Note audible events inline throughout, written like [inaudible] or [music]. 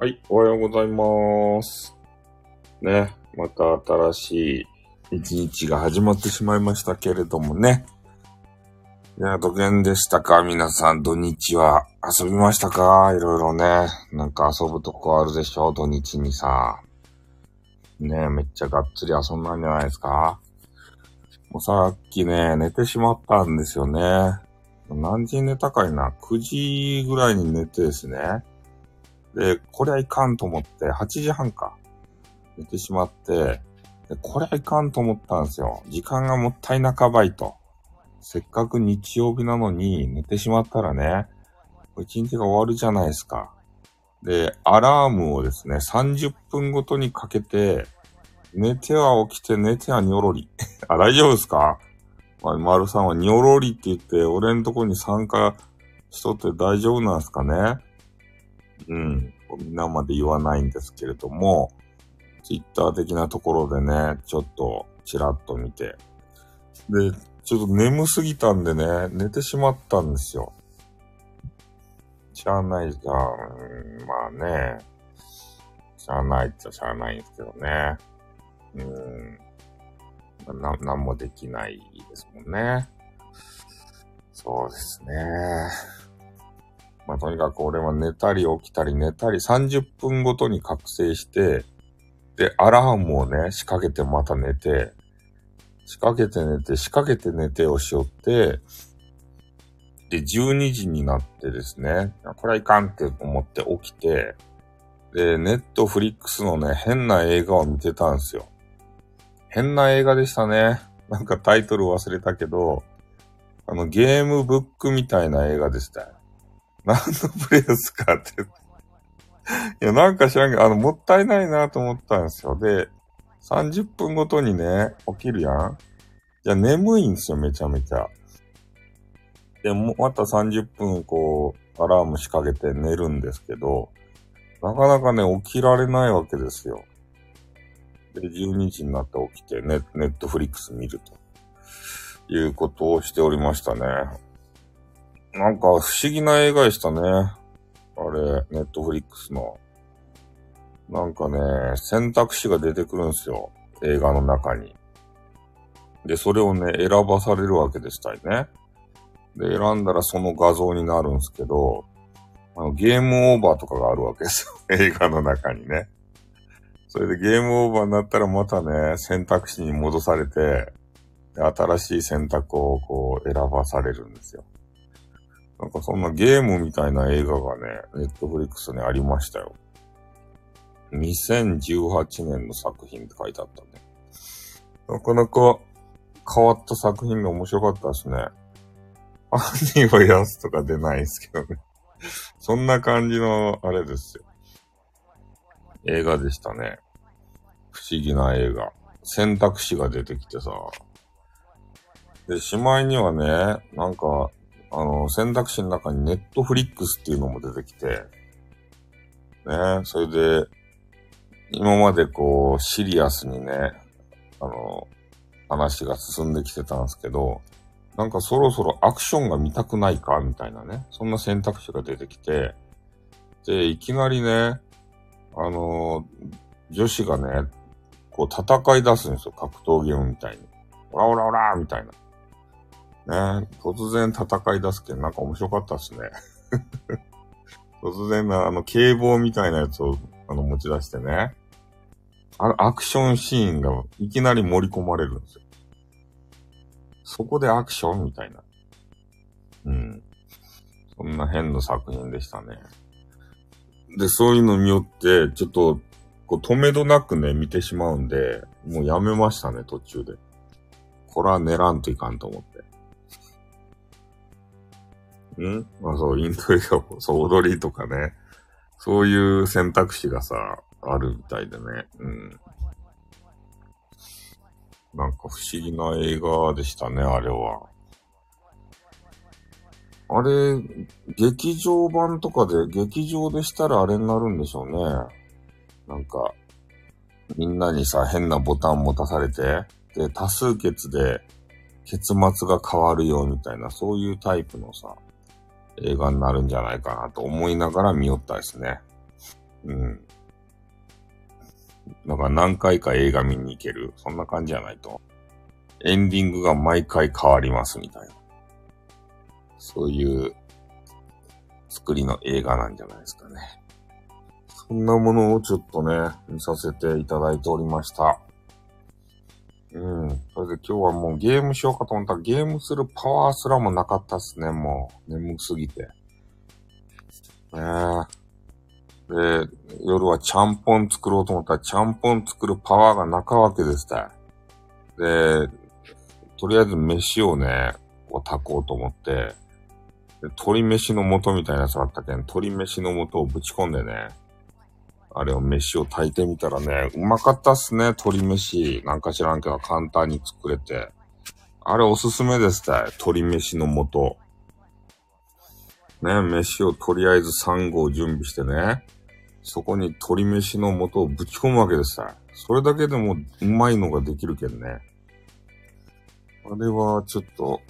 はい、おはようございます。ね、また新しい一日が始まってしまいましたけれどもね。いや、土下でしたか？皆さん、土日は遊びましたか？いろいろね。なんか遊ぶとこあるでしょ？土日にさ。ねめっちゃがっつり遊んだんじゃないですか？もうさっきね、寝てしまったんですよね。何時に寝たかいな ?9 時ぐらいに寝てですね。で、こりゃいかんと思って、8時半か。寝てしまって、でこりゃいかんと思ったんですよ。時間がもったいなかばいと。せっかく日曜日なのに寝てしまったらね、一日が終わるじゃないですか。で、アラームをですね、30分ごとにかけて、寝ては起きて、寝てはにょろり。[laughs] あ、大丈夫ですか？まあ、丸さんはにょろりって言って、俺んとこに参加しとって大丈夫なんですかね？うん。みんなまで言わないんですけれども、ツイッター的なところでね、ちょっとちらっと見て。で、ちょっと眠すぎたんでね、寝てしまったんですよ。しゃあないじゃん。まあね。しゃあないっちゃしゃあないんですけどね。うん。な、なんもできないですもんね。そうですね。まあ、とにかく俺は寝たり起きたり寝たり30分ごとに覚醒して、で、アラームをね、仕掛けてまた寝て、仕掛けて寝て、仕掛けて寝てをしよって、で、12時になってですね、これはいかんって思って起きて、で、ネットフリックスのね、変な映画を見てたんですよ。変な映画でしたね。なんかタイトル忘れたけど、あの、ゲームブックみたいな映画でしたよ。何のプレイですかって。いや、なんか知らんけど、あの、もったいないなと思ったんですよ。で、30分ごとにね、起きるやん。いや、眠いんですよ、めちゃめちゃ。で、も、また30分、こう、アラーム仕掛けて寝るんですけど、なかなかね、起きられないわけですよ。で、12時になって起きて、ネネットフリックス見ると。いうことをしておりましたね。なんか不思議な映画でしたね。あれ、ネットフリックスの。なんかね、選択肢が出てくるんですよ。映画の中に。で、それをね、選ばされるわけでしたよね。で、選んだらその画像になるんですけど、あの、ゲームオーバーとかがあるわけですよ。[laughs] 映画の中にね。それでゲームオーバーになったらまたね、選択肢に戻されて、で新しい選択をこう選ばされるんですよ。なんかそんなゲームみたいな映画がね、ネットフリックスにありましたよ。2018年の作品って書いてあったね。なかなか変わった作品で面白かったですね。犯人はやつとか出ないですけどね。そんな感じのあれですよ。映画でしたね。不思議な映画。選択肢が出てきてさ。で、しまいにはね、なんか、あの、選択肢の中にネットフリックスっていうのも出てきて、ね、それで、今までこう、シリアスにね、あの、話が進んできてたんですけど、なんかそろそろアクションが見たくないかみたいなね、そんな選択肢が出てきて、で、いきなりね、あの、女子がね、こう戦い出すんですよ、格闘ゲームみたいに。オラオラオラみたいな。ね、突然戦い出すけど、なんか面白かったっすね。[laughs] 突然な、あの、警棒みたいなやつを、あの、持ち出してね。あの、アクションシーンがいきなり盛り込まれるんですよ。そこでアクションみたいな。うん。そんな変な作品でしたね。で、そういうのによって、ちょっと、こう、止めどなくね、見てしまうんで、もうやめましたね、途中で。これは練らんといかんと思って。ん？まあそう、インド映画、そう、踊りとかね。そういう選択肢がさ、あるみたいでね。うん。なんか不思議な映画でしたね、あれは。あれ、劇場版とかで、劇場でしたらあれになるんでしょうね。なんか、みんなにさ、変なボタン持たされて、で、多数決で結末が変わるよみたいな、そういうタイプのさ、映画になるんじゃないかなと思いながら見よったですね。うん。なんか何回か映画見に行ける。そんな感じじゃないと。エンディングが毎回変わりますみたいな。そういう作りの映画なんじゃないですかね。そんなものをちょっとね、見させていただいておりました。うん。それで今日はもうゲームしようかと思ったらゲームするパワーすらもなかったっすね、もう。眠すぎて。ねえ。で、夜はちゃんぽん作ろうと思ったらちゃんぽん作るパワーがなかわけですって。で、とりあえず飯をね、を炊こうと思って、鶏飯の素みたいなやつがあったけん、鶏飯の素をぶち込んでね、あれを飯を炊いてみたらね、うまかったっすね、鶏飯。なんか知らんけど簡単に作れて。あれおすすめですた鶏飯の素。ね、飯をとりあえず3合準備してね、そこに鶏飯の素をぶち込むわけですたそれだけでもうまいのができるけんね。あれはちょっと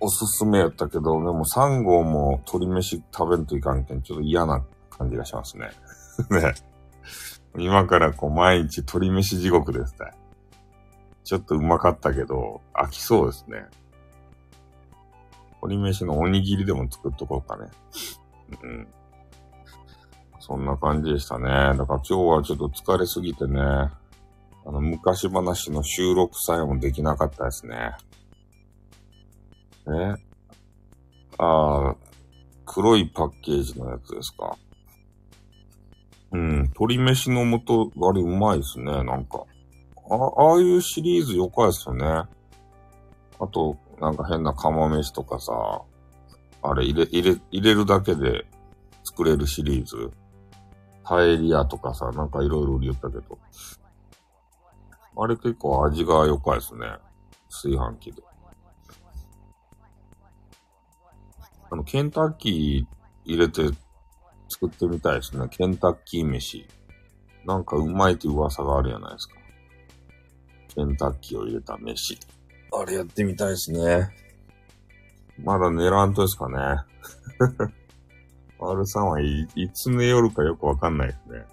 おすすめやったけど、でも3号も鶏飯食べんといかんけん、ちょっと嫌な感じがしますね。[laughs] ね。今からこう毎日鶏飯地獄ですね。ちょっとうまかったけど、飽きそうですね。鶏飯のおにぎりでも作っとこうかね。うん。そんな感じでしたね。だから今日はちょっと疲れすぎてね、あの、昔話の収録さえもできなかったですね。えああ、黒いパッケージのやつですか。うん、鶏飯の素、あれうまいっすね、なんか。あああいうシリーズよかいっすよね。あと、なんか変な釜飯とかさ、あれ入れ、入れ、入れるだけで作れるシリーズ。パエリアとかさ、なんかいろいろ売りよったけど。あれ結構味が良かいっすね。炊飯器で。あの、ケンタッキー入れて作ってみたいですね。ケンタッキー飯。なんかうまいって噂があるじゃないですか。ケンタッキーを入れた飯。あれやってみたいですね。まだ寝らんとですかね。[laughs] R さんはいいつ寝よるかよくわかんないですね。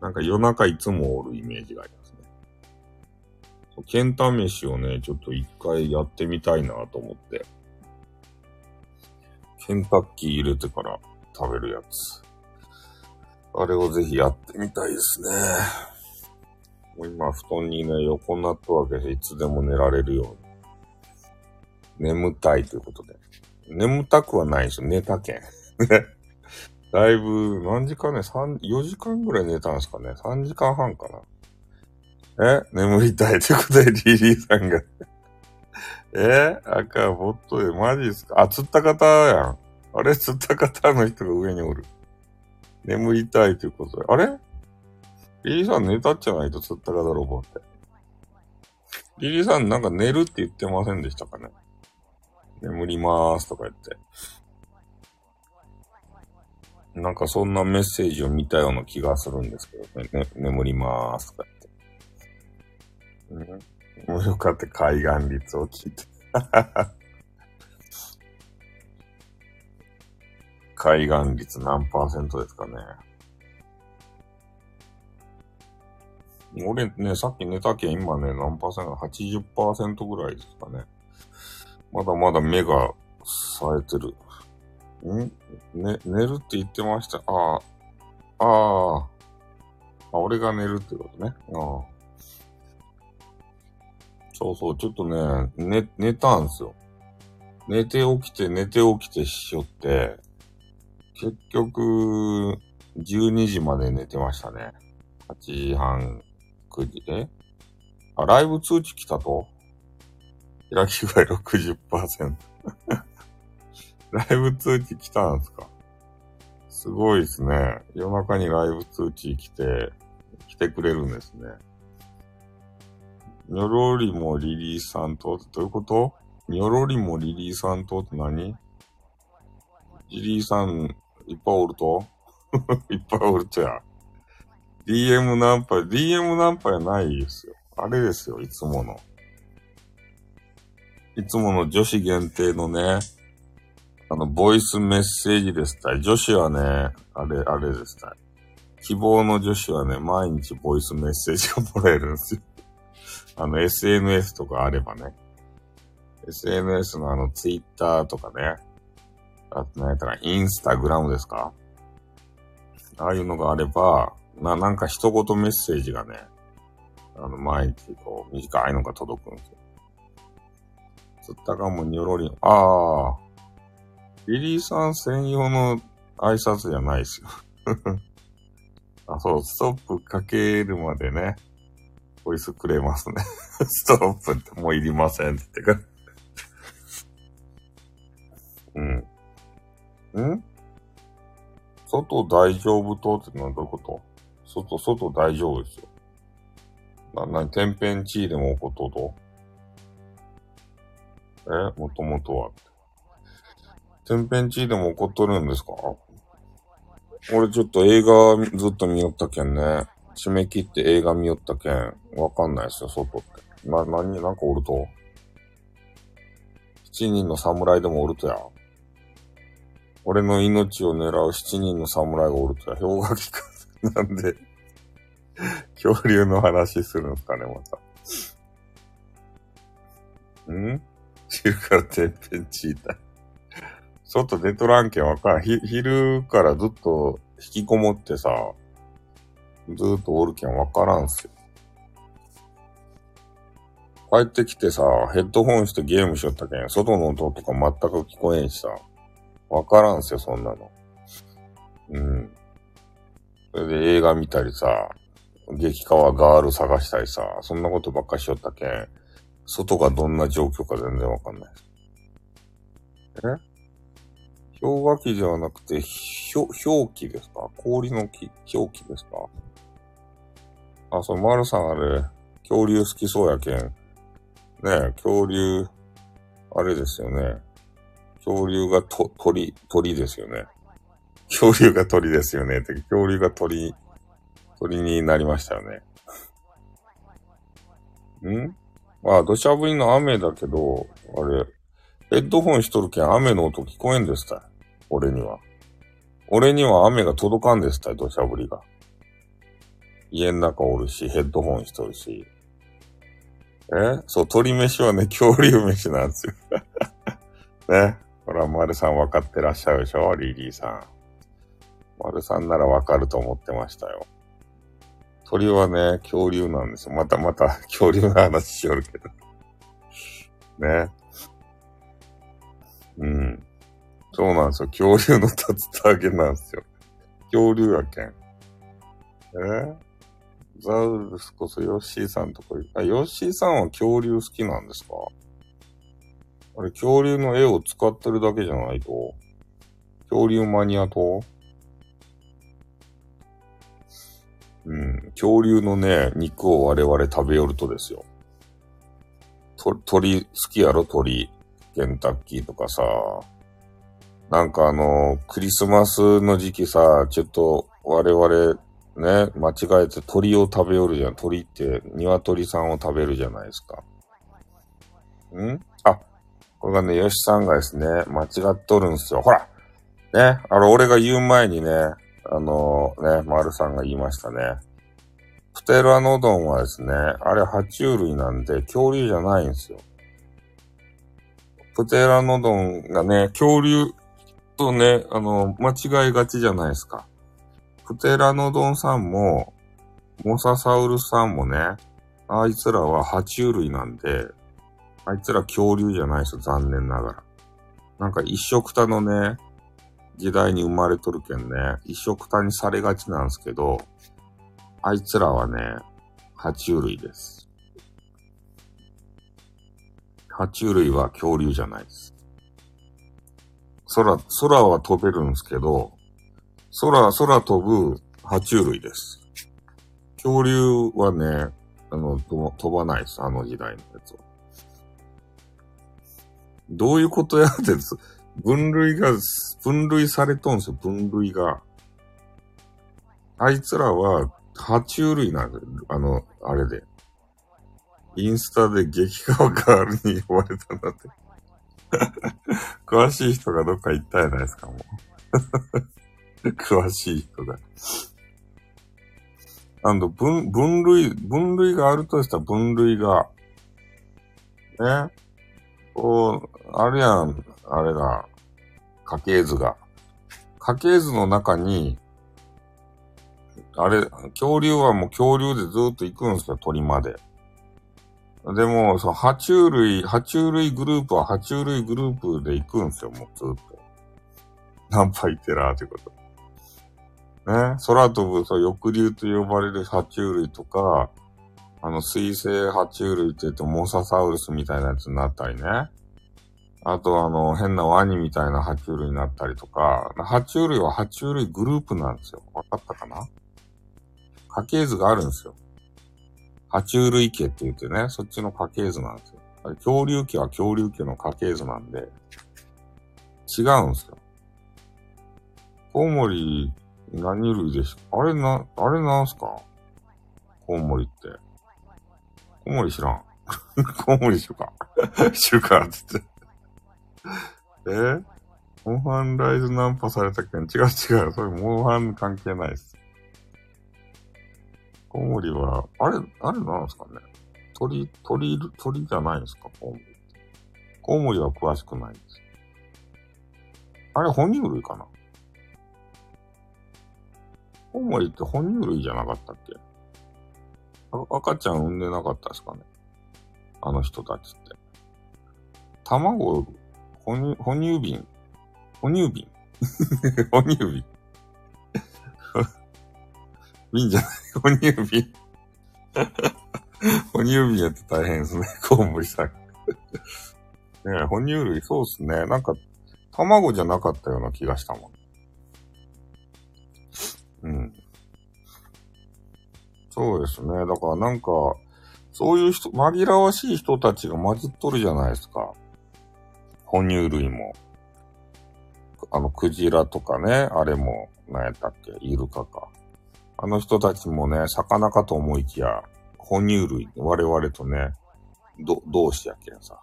なんか夜中いつもおるイメージがありますね。ケンタ飯をね、ちょっと一回やってみたいなと思って。ケンタッキー入れてから食べるやつ。あれをぜひやってみたいですね。もう今、布団にね、横になったわけで、いつでも寝られるように。眠たいということで。眠たくはないですよ、寝たけん。[laughs] だいぶ、何時間ね、三、4時間ぐらい寝たんですかね。3時間半かな。え？眠りたいということで、リリーさんがえ？赤、ボットで、マジっすか？あ、釣った方やん。あれ釣った方の人が上におる。眠りたいということで。あれ？リリーさん寝たっちゃないと釣った方ロボって。リリーさんなんか寝るって言ってませんでしたかね？眠りまーすとか言って。なんかそんなメッセージを見たような気がするんですけどね。ね眠りまーすとか言って。うん。もうよかって海岸率を聞いて。海岸率何パーセントですかね。俺ね、さっき寝たけん今ね、何パーセント ?80% ぐらいですかね。まだまだ目が冴えてる。ん？ね、寝るって言ってました。ああ、ああ、あ、俺が寝るってことね。ああ。そうそう、ちょっとね、寝、寝たんすよ。寝て起きて、寝て起きてしよって、結局、12時まで寝てましたね。8時半、9時、え？あ、ライブ通知来たと？開き具合60%。[laughs] ライブ通知来たんですか？すごいですね。夜中にライブ通知来て、来てくれるんですね。ニョロリもリリーさんと、どういうこと？ニョロリもリリーさんとって何？リリーさんいっぱいおると？[laughs] いっぱいおるとや。DM ナンパ、DM ナンパやないですよ。あれですよ、いつもの。いつもの女子限定のね、あの、ボイスメッセージですたい。女子はね、あれ、あれですたい。希望の女子はね、毎日ボイスメッセージがもらえるんですよ。[laughs] あの、SNS とかあればね。SNS のあの、ツイッターとかね。あと何やったら、インスタグラムですか？ああいうのがあれば、な、なんか一言メッセージがね、あの、毎日こう、短いのが届くんですよ。つったかもにょろりん。ああ。リリーさん専用の挨拶じゃないですよ。[laughs] あ、そう、ストップかけるまでね、ボイスくれますね。[laughs] ストップってもういりませんってか。うん。ん？外大丈夫と？ってのはどういうこと？外、外大丈夫ですよ。な、なに、天変地異でも起こっとと？え？もともとは。天変地異でも起こっとるんですか？俺ちょっと映画ずっと見よったけんね。締め切って映画見よったけん。わかんないですよ、外って。な、何、なんかおると？七人の侍でもおるとや。俺の命を狙う七人の侍がおるとや。氷河期か。なんで、[laughs] 恐竜の話するんすかね、また。ん？昼からてっぺんちいた。外出とらんけんわかん。ひ、昼からずっと引きこもってさ、ずっとおるけんわからんすよ。帰ってきてさ、ヘッドホンしてゲームしよったけん、外の音とか全く聞こえんしさ、わからんすよ、そんなの。うん。それで映画見たりさ、激川ガール探したりさ、そんなことばっかしよったけん、外がどんな状況か全然わかんない。え？氷河期ではなくて、ひょ、氷期ですか？氷の木、氷期ですか？あ、そう、丸さんあれ、恐竜好きそうやけん。ねえ、恐竜、あれですよね。恐竜がと、鳥、鳥ですよね。恐竜が鳥ですよね。って恐竜が鳥、鳥になりましたよね。ん？まあ、土砂降りの雨だけど、あれ、ヘッドホンしとるけん雨の音聞こえんですた。俺には。俺には雨が届かんですた、土砂降りが。家の中おるし、ヘッドホンしとるし。え？そう、鳥飯はね、恐竜飯なんですよ。[laughs] ね。ほら、丸さん分かってらっしゃるでしょ？リリーさん。丸さんなら分かると思ってましたよ。鳥はね、恐竜なんですよ。またまた [laughs] 恐竜の話しよるけど。ね。うん。そうなんですよ。恐竜の竜田揚げなんですよ。恐竜やけん。えザウルスこそヨッシーさんとこあ、ヨッシーさんは恐竜好きなんですか？あれ、恐竜の絵を使ってるだけじゃないと恐竜マニアとうん、恐竜のね、肉を我々食べよるとですよ。と、鳥好きやろ？鳥。ケンタッキーとかさ。なんかあの、クリスマスの時期さ、ちょっと我々ね、間違えて鳥を食べよるじゃん。鳥って鶏さんを食べるじゃないですか。ん？あ、これがね、ヨシさんがですね、間違っとるんすよ。ほらね、あの、俺が言う前にね、あのね、丸さんが言いましたね。プテラノドンはですね、あれ爬虫類なんで恐竜じゃないんですよ。プテラノドンがね、恐竜とね、あの、間違いがちじゃないですか。プテラノドンさんも、モササウルスさんもね、あいつらは爬虫類なんで、あいつら恐竜じゃないですよ、残念ながら。なんか一色多のね、時代に生まれとるけんね、一色多にされがちなんですけど、あいつらはね、爬虫類です。爬虫類は恐竜じゃないです。空、空は飛べるんですけど、空、空飛ぶ爬虫類です。恐竜はね、あの、飛ばないです。あの時代のやつは。どういうことやって分類が、分類されとんすよ、分類が。あいつらは、爬虫類なんですよ。あの、あれで。インスタで激川ガールに呼ばれたんだって。[laughs] 詳しい人がどっか行ったじゃないですか、もう。[laughs] 詳しい人が。あの、分、分類、分類があるとしたら分類が、ね。こう、あるやん、あれが、家系図が。家系図の中に、あれ、恐竜はもう恐竜でずっと行くんですよ、鳥まで。でも、その、爬虫類、爬虫類グループは爬虫類グループで行くんですよ、もうずっと。ナンパイテラーということ。ね、空飛ぶ、そう、翼竜と呼ばれる爬虫類とか、あの、水生爬虫類って言うとモササウルスみたいなやつになったりね。あと、あの、変なワニみたいな爬虫類になったりとか、爬虫類は爬虫類グループなんですよ。わかったかな？家系図があるんですよ。爬虫類家って言ってね、そっちの家系図なんですよ。恐竜家は恐竜家の家系図なんで、違うんですよ。コウモリ何類でしょあれな、あれなんすか？コウモリって。コウモリ知らん。[laughs] コウモリ知るか知るかつってえ？モンハンライズナンパされたけん。違う違う。それモンハン関係ないです。コウモリは、あれ、あれなんですかね？鳥、鳥、鳥じゃないんですか？コウモリ。コウモリは詳しくないです。あれ、哺乳類かな？コウモリって哺乳類じゃなかったっけ？赤ちゃん産んでなかったですかねあの人たちって。卵、哺乳、哺乳瓶。哺乳瓶。[laughs] 哺乳瓶。[laughs] 瓶じゃない、哺乳瓶。[laughs] 哺乳瓶やって大変ですね、コウモリさん。ね哺乳類、そうっすね。なんか、卵じゃなかったような気がしたもん。そうですね。だからなんか、そういう人、紛らわしい人たちが混じっとるじゃないですか。哺乳類も。あの、クジラとかね、あれも、何やったっけ、イルカか。あの人たちもね、魚かと思いきや、哺乳類、我々とね、ど、同志やけんさ。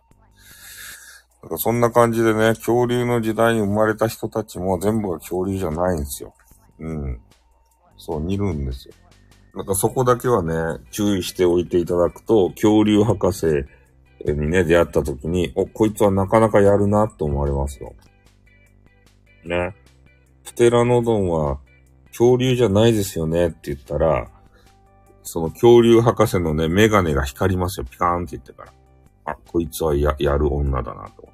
だからそんな感じでね、恐竜の時代に生まれた人たちも全部が恐竜じゃないんですよ。うん。そう、似るんですよ。なんかそこだけはね、注意しておいていただくと、恐竜博士にね、出会った時に、お、こいつはなかなかやるなと思われますよ。ね。プテラノドンは恐竜じゃないですよねって言ったら、その恐竜博士のね、メガネが光りますよ。ピカーンって言ってから。あ、こいつはや、やる女だなと。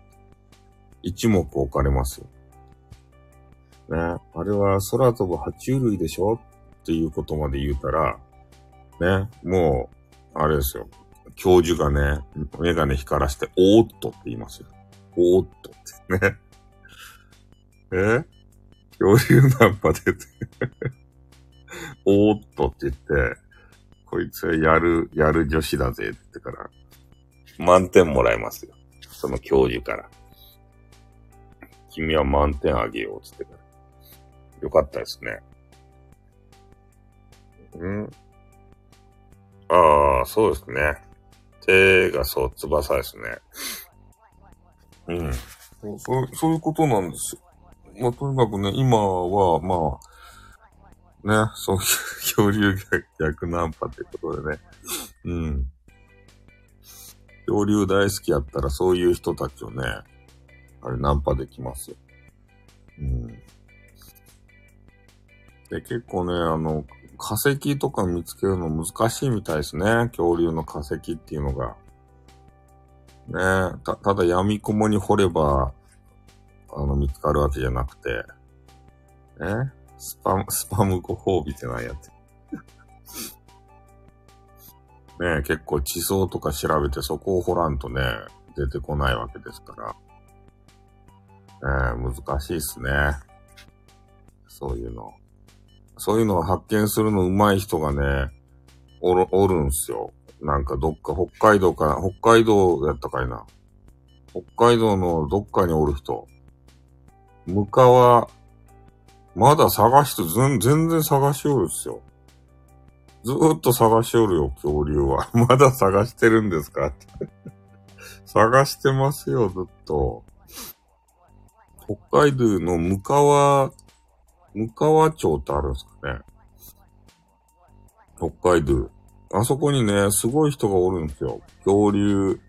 一目置かれますよ。ね。あれは空飛ぶ爬虫類でしょっていうことまで言うたら、ね。もう、あれですよ。教授がね、メガネ光らして、おーっとって言いますよ。おーっとって [laughs] ね。え？恐竜ナンパで [laughs] おーっとって言って、こいつはやる、やる女子だぜって言ってから、満点もらえますよ。その教授から。君は満点あげようって言ってから。よかったですね。んああ、そうですね。手がそう、翼ですね。うん。そう、そういうことなんですよ。まあ、とにかくね、今は、まあ、ね、そういう [laughs] 恐竜逆ナンパってことでね。うん。恐竜大好きやったらそういう人たちをね、あれナンパできますよ。うん。で、結構ね、あの、化石とか見つけるの難しいみたいですね。恐竜の化石っていうのが。ねえた、ただ闇雲に掘れば、あの、見つかるわけじゃなくて、ねスパム、スパムご褒美ってないやつ。[laughs] ねえ結構地層とか調べてそこを掘らんとね、出てこないわけですから。ね難しいっすね。そういうの。そういうのを発見するの上手い人がね、おる、おるんすよ。なんかどっか、北海道かな、北海道やったかいな。北海道のどっかにおる人。ムカワ、まだ探して、全然探しおるっすよ。ずーっと探しおるよ、恐竜は。[laughs] まだ探してるんですか？っ [laughs] て探してますよ、ずっと。北海道のムカワ、ムカワ町ってあるんですかね。北海道。あそこにね、すごい人がおるんですよ。恐竜、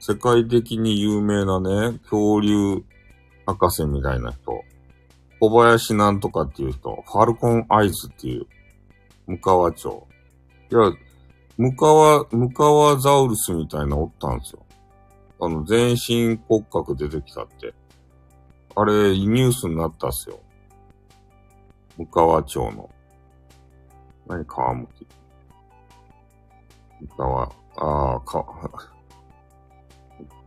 世界的に有名なね、恐竜博士みたいな人。小林なんとかっていう人。ファルコンアイズっていう。ムカワ町。いや、ムカワ、ムカワザウルスみたいなおったんですよ。あの、全身骨格出てきたって。あれ、ニュースになったっすよ。ムカワ町の。何川向き。ムカワ、ああ、か、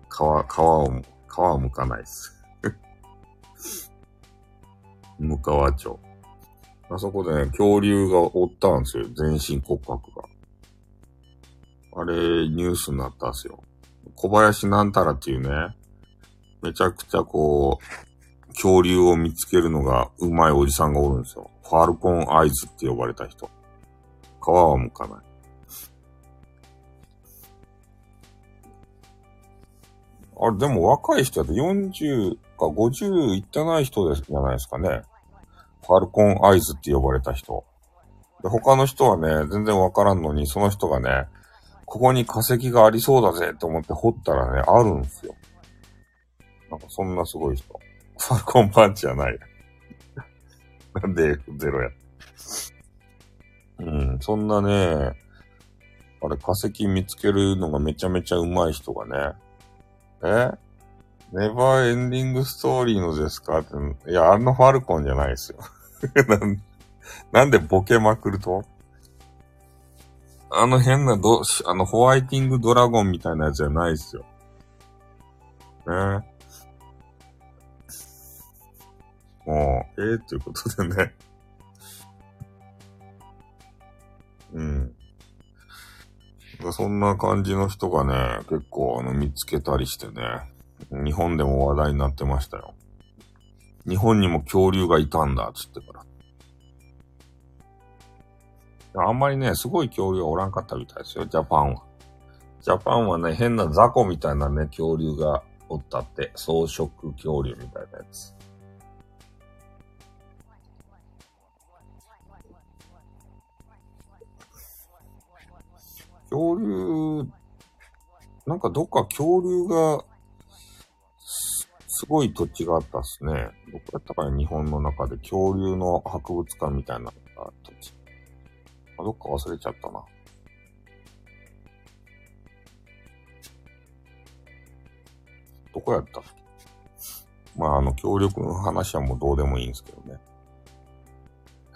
川、川を、川を向かないっす。ムカワ町。あそこでね、恐竜がおったんですよ。全身骨格が。あれ、ニュースになったんですよ。小林なんたらっていうね、めちゃくちゃこう、恐竜を見つけるのが上手いおじさんがおるんですよ。ファルコンアイズって呼ばれた人。皮は剥かない。あれ、でも若い人だと40か50いってない人ですじゃないですかね。ファルコンアイズって呼ばれた人。で他の人はね、全然わからんのに、その人がね、ここに化石がありそうだぜと思って掘ったらね、あるんですよ。なんかそんなすごい人。ファルコンパンチじゃない。なんで F0 や。うん、そんなね、あれ化石見つけるのがめちゃめちゃ上手い人がね、え？ネバーエンディングストーリーのですか？って、いや、あのファルコンじゃないですよ。[laughs] なんなんでボケまくると？あの変など、あのホワイティングドラゴンみたいなやつじゃないですよ。ねもう、ええー、ということでね。うん。そんな感じの人がね、結構あの見つけたりしてね、日本でも話題になってましたよ。日本にも恐竜がいたんだ、つってから。あんまりね、すごい恐竜はおらんかったみたいですよ、ジャパンは。ジャパンはね、変な雑魚みたいなね、恐竜がおったって、草食恐竜みたいなやつ。恐竜、なんかどっか恐竜がすごい土地があったっすね。どこやったかね、日本の中で恐竜の博物館みたいな土地。あ、どっか忘れちゃったな。どこやったまあ、あの、協力の話はもうどうでもいいんですけどね。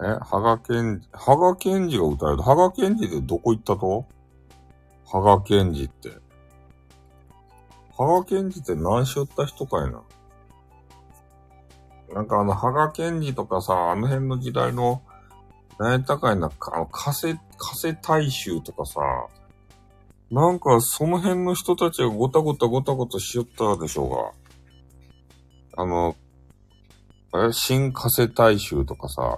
え、羽賀健二、羽賀健二が歌えると、羽賀健二でどこ行ったと？羽賀健二って。羽賀健二って何しよった人かいな。なんかあの、羽賀健二とかさ、あの辺の時代の、何やったかいな、あの、加瀬、加瀬大衆とかさ、なんかその辺の人たちがごたごたごたごたしよったでしょうが。あの、え、新加瀬大衆とかさ、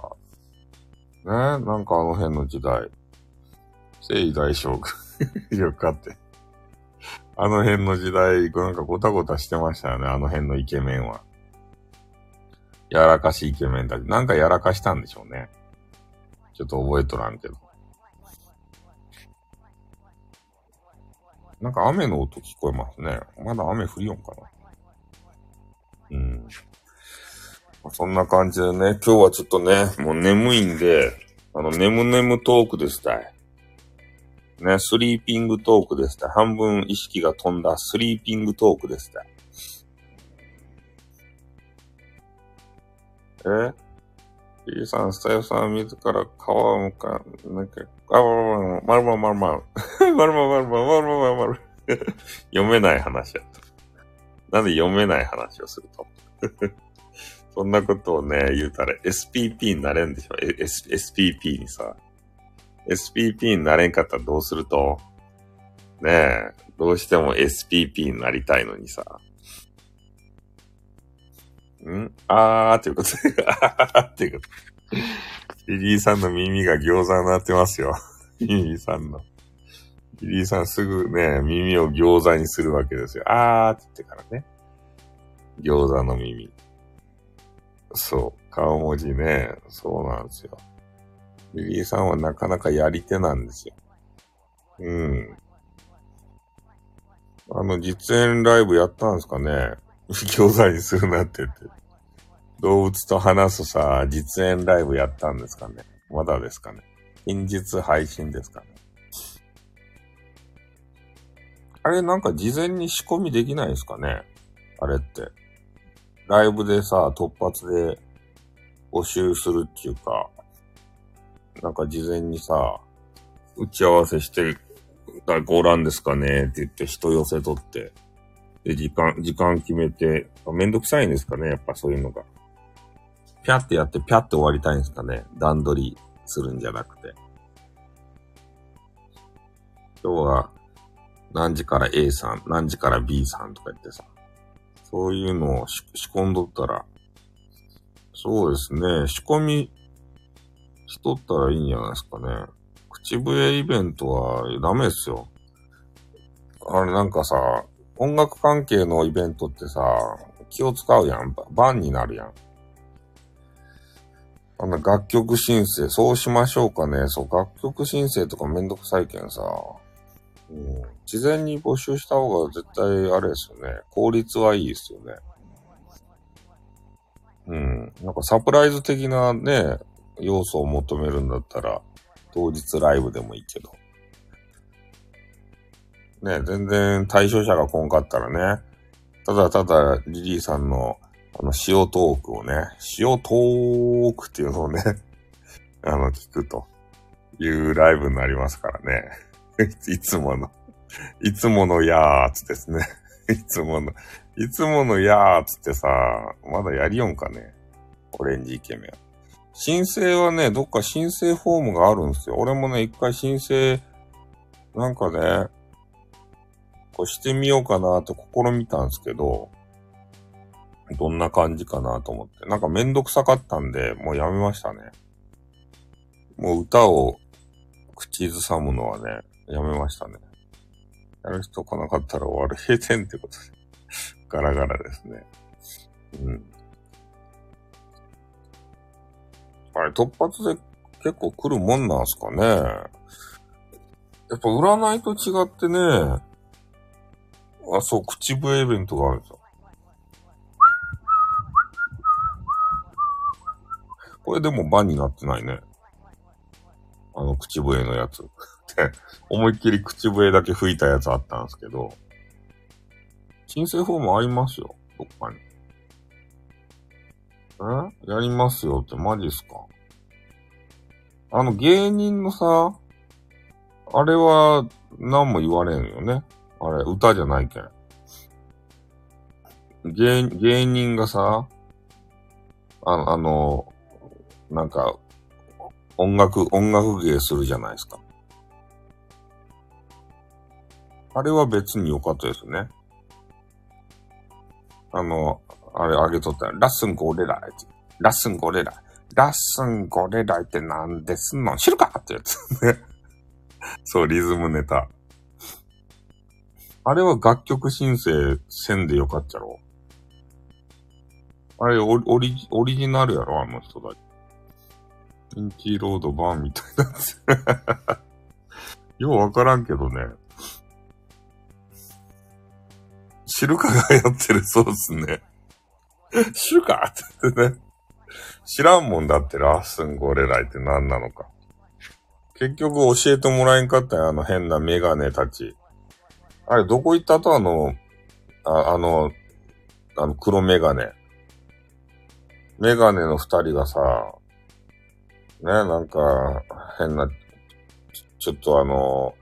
ね、なんかあの辺の時代。征夷大将軍 [laughs] よかって。あの辺の時代、なんかごたごたしてましたよね、あの辺のイケメンは。やらかしイケメンだなんかやらかしたんでしょうね。ちょっと覚えとらんけど。なんか雨の音聞こえますね。まだ雨降りよんかな。うん。そんな感じでね、今日はちょっとね、もう眠いんで、あの、眠眠トークですたい。ね、スリーピングトークですた。半分意識が飛んだスリーピングトークですたい。えー、さん、スタイフさん自ら皮をむか、なんか、あ、まるまるまるまる。[laughs] まるまるまるまるまるまるまる。読めない話やった。なんで読めない話をすると？[laughs] そんなことをね、言うたら SPP になれんでしょ ?SPP にさ。SPP になれんかったらどうすると？ねえ、どうしても SPP になりたいのにさ。ん？あーっていうことで、あ [laughs] ーっていうこと。リリーさんの耳が餃子になってますよ。[laughs] リリーさんの。リリーさんすぐね、耳を餃子にするわけですよ。あーって言ってからね。餃子の耳。そう。顔文字ね。そうなんですよ。リリーさんはなかなかやり手なんですよ。うん。あの、実演ライブやったんですかね？[laughs] 餃子にするなって言って。動物と話すさ、実演ライブやったんですかね？まだですかね？近日配信ですかね？あれなんか事前に仕込みできないですかね？あれって。ライブでさ、突発で募集するっていうか、なんか事前にさ、打ち合わせして、ご覧ですかねって言って人寄せ取って、で、時間、時間決めて、めんどくさいんですかねやっぱそういうのが。ピャってやってピャって終わりたいんですかね段取りするんじゃなくて。今日は何時から A さん、何時から B さんとか言ってさ、そういうのを仕込んどったら、そうですね、仕込みしとったらいいんじゃないですかね。口笛イベントはダメですよ。あれなんかさ、音楽関係のイベントってさ、気を使うやん。バンになるやん。あの楽曲申請、そうしましょうかね。そう、楽曲申請とかめんどくさいけんさ。うん、事前に募集した方が絶対あれですよね。効率はいいですよね。うん。なんかサプライズ的なね、要素を求めるんだったら、当日ライブでもいいけど。ね、全然対象者が来んかったらね、ただただリリーさんのあの塩トークをね、塩トークっていうのをね、[laughs] あの聞くというライブになりますからね。[laughs] いつもの、いつものやーつですね。[laughs] いつもの、いつものやーつってさ、まだやりよんかね。オレンジイケメン。申請はね、どっか申請フォームがあるんですよ。俺もね、一回申請、なんかね、こうしてみようかなと試みたんですけど、どんな感じかなと思って。なんかめんどくさかったんで、もうやめましたね。もう歌を口ずさむのはね、やめましたね。やる人来なかったら終わる閉店ってことで。[laughs] ガラガラですね。うん。あれ、突発で結構来るもんなんすかね。やっぱ占いと違ってね、あ、そう、口笛イベントがあるんですよ。これでも番になってないね。あの、口笛のやつ。で、思いっきり口笛だけ吹いたやつあったんですけど、申請フォームありますよ、どっかに。えやりますよってマジっすかあの芸人のさ、あれは何も言われんよね。あれ、歌じゃないけん。芸、芸人がさ、ああの、なんか、音楽、音楽芸するじゃないですか。あれは別に良かったですね。あの、あれあげとったら、ラッスンゴレライ。ラッスンゴレライ。ラッスンゴレライって何ですの？知るかってやつ。[laughs] そう、リズムネタ。あれは楽曲申請せんでよかったろあれオリ、オリジナルやろ？あの人たち。インキーロードバーンみたいなんですよ。うわからんけどね。知るかがやってるそうっすね。知るかって言ってね。知らんもんだってラッスンゴレライって何なのか。結局教えてもらえんかったよ、あの変なメガネたち。あれ、どこ行ったとあの、ああの、あの黒メガネ。メガネの二人がさ、ね、なんか、変な、ちょっとあの、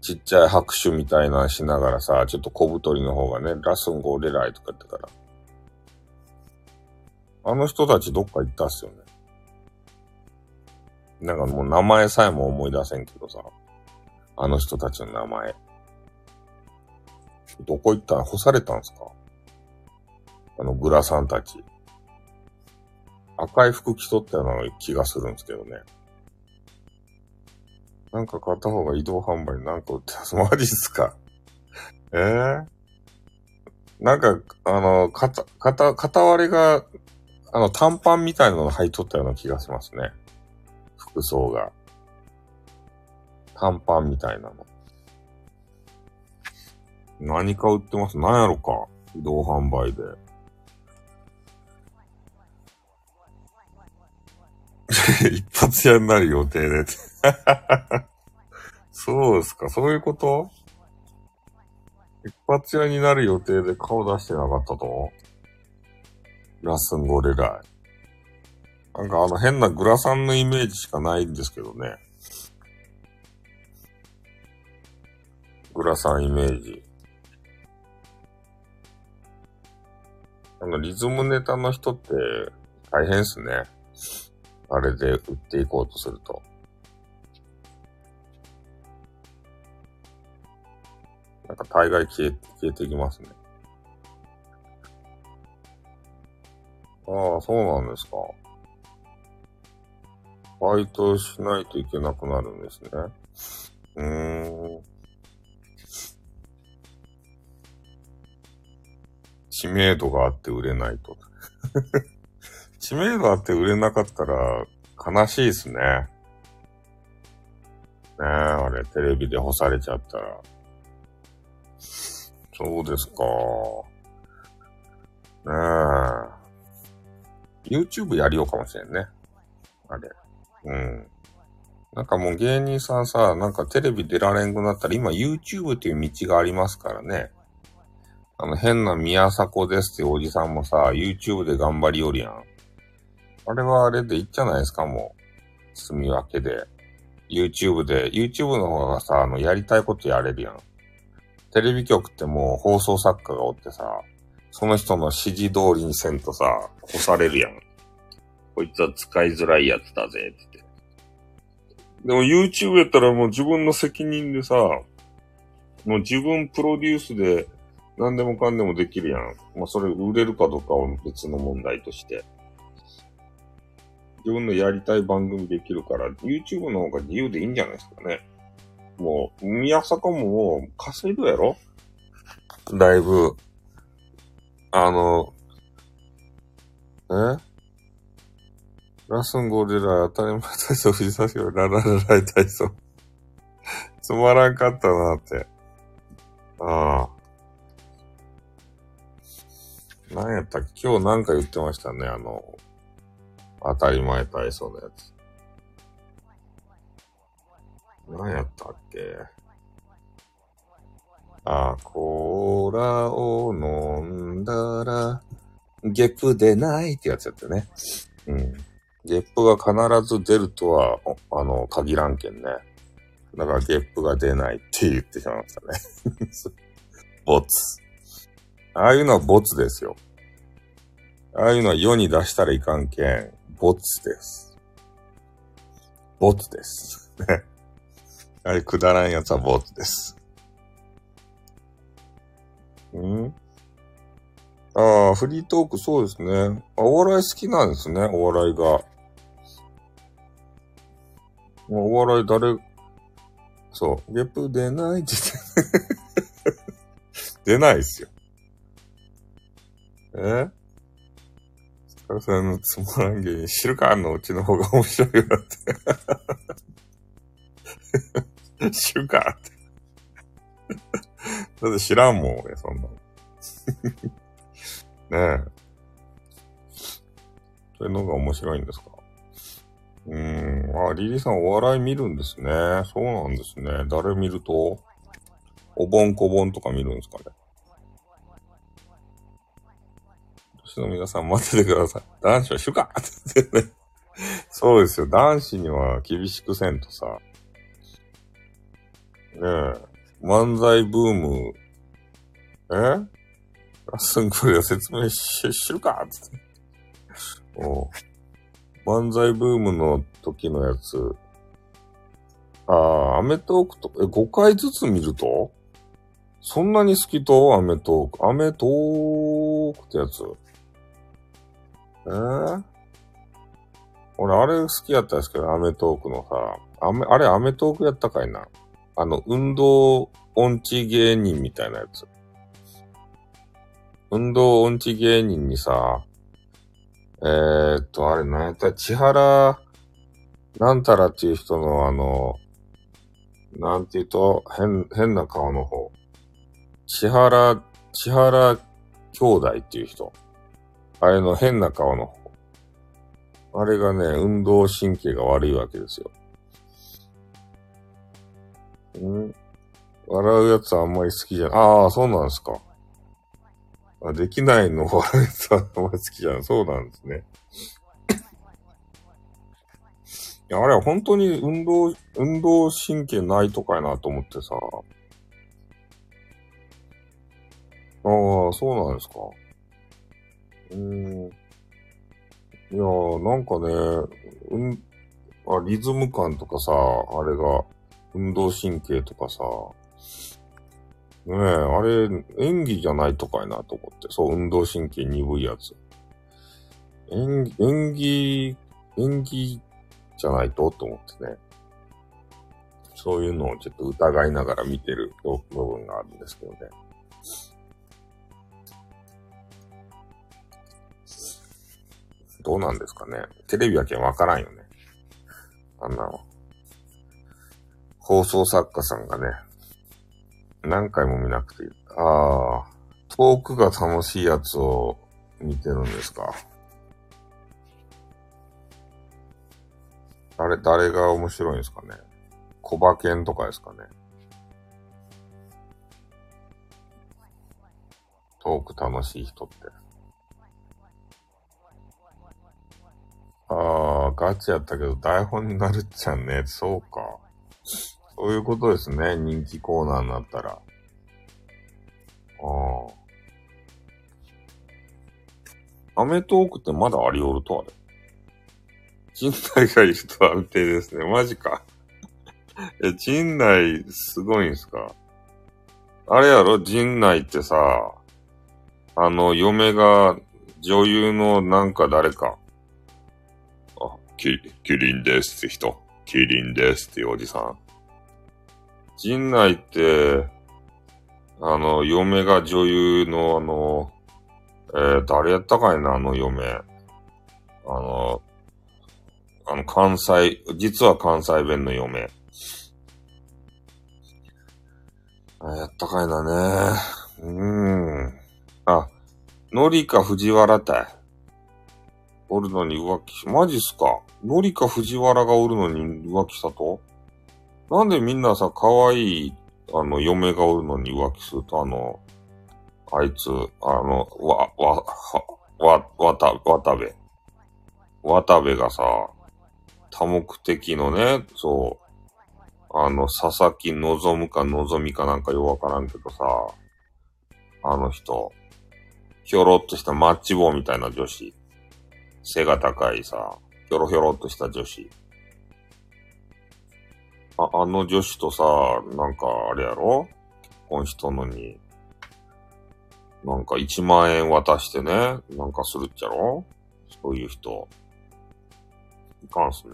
ちっちゃい拍手みたいなしながらさ、ちょっと小太りの方がね、ラスンゴーレライとか言ってから。あの人たちどっか行ったっすよね。なんかもう名前さえも思い出せんけどさ。あの人たちの名前。どこ行ったん？干されたんすか？あのグラさんたち。赤い服着とったような気がするんですけどね。なんか買った方が移動販売なんか売ってます。[laughs] マジっすか？ええー、なんか、あの、かた、かた、片割れが、あの、短パンみたいなの入っとったような気がしますね。服装が。短パンみたいなの。何か売ってます？何やろか？移動販売で。[laughs] 一発屋になる予定で。[laughs] そうですかそういうこと？一発屋になる予定で顔出してなかったと？ラスンゴレライ。なんかあの変なグラサンのイメージしかないんですけどね。グラサンイメージ。あの、リズムネタの人って大変っすね。あれで売っていこうとすると。なんか大概消え、消えていきますね。ああ、そうなんですか。バイトしないといけなくなるんですね。うーん。知名度があって売れないと。[laughs] 知名度あって売れなかったら悲しいですね。ねえ、あれ、テレビで干されちゃったら。そうですか。ねえ。YouTube やりようかもしれんね。あれ。うん。なんかもう芸人さんさ、なんかテレビ出られんくなったら今 YouTube っていう道がありますからね。あの変な宮迫ですっていうおじさんもさ、YouTube で頑張りよるやん。あれはあれでいいじゃないですか、もう。住み分けで。YouTube で、YouTube の方がさ、あの、やりたいことやれるやん。テレビ局ってもう放送作家がおってさ、その人の指示通りにせんとさ、干されるやん。こいつは使いづらいやつだぜ、って。でも YouTube やったらもう自分の責任でさ、もう自分プロデュースで何でもかんでもできるやん。まあ、それ売れるかどうかは別の問題として。自分のやりたい番組できるから、YouTube の方が自由でいいんじゃないですかね。もう、宮坂ももう稼いどやろだいぶ、あの、え？ラスンゴリラ当たり前体操、藤差しをラララライ体操。つまらんかったなって。ああ。何やったっけ？今日なんか言ってましたね、あの、当たり前体操のやつ。何やったっけ？あ、コーラを飲んだら、ゲップ出ないってやつやってね。うん。ゲップが必ず出るとは、あの、限らんけんね。だからゲップが出ないって言ってしまいましたね。[laughs] ボツ。ああいうのはボツですよ。ああいうのは世に出したらいかんけん、ボツです。ボツです。ね。[laughs] あれくだらんやつはボツです。んああ、フリートークそうですね。あお笑い好きなんですね、お笑いが。お笑い誰、そう、ゲップ出ないって言って [laughs] 出ないっすよ。え？スカルさんのつまらん芸人、知るかのうちの方が面白いよって [laughs] 知るかって [laughs] だって知らんもん、俺、そんなの。[laughs] ねえ。そういうのが面白いんですか？うーん。あ、リリーさんお笑い見るんですね。そうなんですね。誰見ると？おぼんこぼんとか見るんですかね。の皆さん待っててください。男子は主かってね。[laughs] そうですよ。男子には厳しくせんとさ。ねえ。漫才ブーム。え？ラッスンクリア説明し、しるか？つって。お漫才ブームの時のやつ。ああ、アメトークと、え、5回ずつ見ると？そんなに好きと？アメトーク。アメトークってやつ。え？ー、俺、あれ好きやったんですけど、アメトークのさ、アメ、あれアメトークやったかいな。あの、運動音痴芸人みたいなやつ。運動音痴芸人にさ、えー、っと、あれ何やった？千原なんたらっていう人のあの、なんて言うと、変、変な顔の方。千原、千原兄弟っていう人。あれの変な顔の方。あれがね、運動神経が悪いわけですよ。ん笑うやつはあんまり好きじゃない。ああ、そうなんですか。あできないの笑うやつはあんまり好きじゃない。そうなんですね。いや、あれは本当に運動、運動神経ないとかやなと思ってさ。ああ、そうなんですか。うーん。いやー、なんかね、うん、あ、リズム感とかさ、あれが、運動神経とかさ、ねえ、あれ、演技じゃないとかやなと思って。そう、運動神経鈍いやつ。演技、演技、演技じゃないとと思ってね。そういうのをちょっと疑いながら見てる部分があるんですけどね。どうなんですかね。テレビはけわからんよね。あんなの。放送作家さんがね、何回も見なくていい。ああ、トークが楽しいやつを見てるんですか？誰、誰が面白いんですかね？小馬犬とかですかね？トーク楽しい人って。ああ、ガチやったけど台本になるっちゃね。そうか。そういうことですね。人気コーナーになったら。ああ。アメトークってまだありおるとあれ。陣内がいると安定ですね。マジか。え、陣内すごいんすか？あれやろ？陣内ってさ、あの、嫁が女優のなんか誰か。あ、キキリンですって人。キリンですっていうおじさん。陣内って、あの、嫁が女優のあの、えー、誰やったかいな、あの嫁。あの、あの、関西、実は関西弁の嫁。あ、やったかいなね。うーん。あ、のりか藤原たい。おるのに浮気し、マジっすかのりか藤原がおるのに浮気したと？なんでみんなさ、可愛い、あの、嫁がおるのに浮気すると、あの、あいつ、あの、わ、わ、わ、わた、渡部。渡部がさ、多目的のね、そう、あの、佐々木望むか望みかなんかよくわからんけどさ、あの人、ひょろっとしたマッチ棒みたいな女子。背が高いさ、ひょろひょろっとした女子。あ、あの女子とさ、なんかあれやろ？結婚したのに、なんか1万円渡してね、なんかするっちゃろ？そういう人。いかんすね。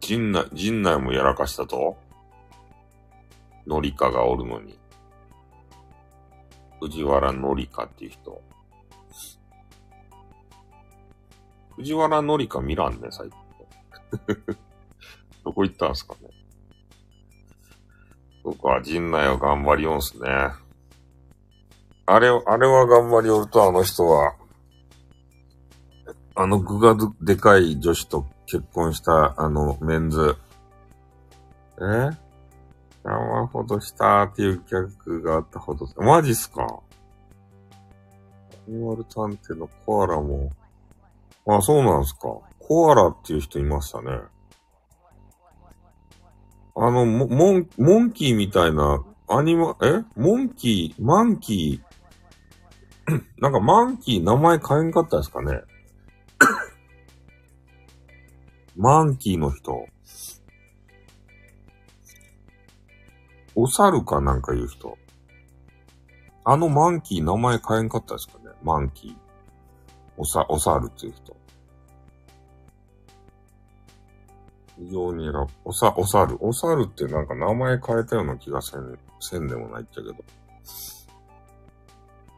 陣内、陣内もやらかしたと？のりかがおるのに。藤原のりかっていう人。藤原のりか見らんね、最近。[laughs] どこ行ったんすか？そっか、陣内は頑張りよんすね。あれ、あれは頑張りおると、あの人は、あの具がでかい女子と結婚した、あの、メンズ。え？山ほどしたっていう客があったほど、マジっすか？アニマル探偵のコアラも、あ、そうなんすか。コアラっていう人いましたね。あの、モン、モンキーみたいな、アニマ、え？モンキー、マンキー、[coughs] なんかマンキー名前変えんかったですかね？[coughs] マンキーの人。お猿かなんか言う人。あのマンキー名前変えんかったですかね？マンキー。おさ、お猿っていう人。非常に選ぶ。おさ、お猿。お猿ってなんか名前変えたような気がせん、せんでもないっちゃけど。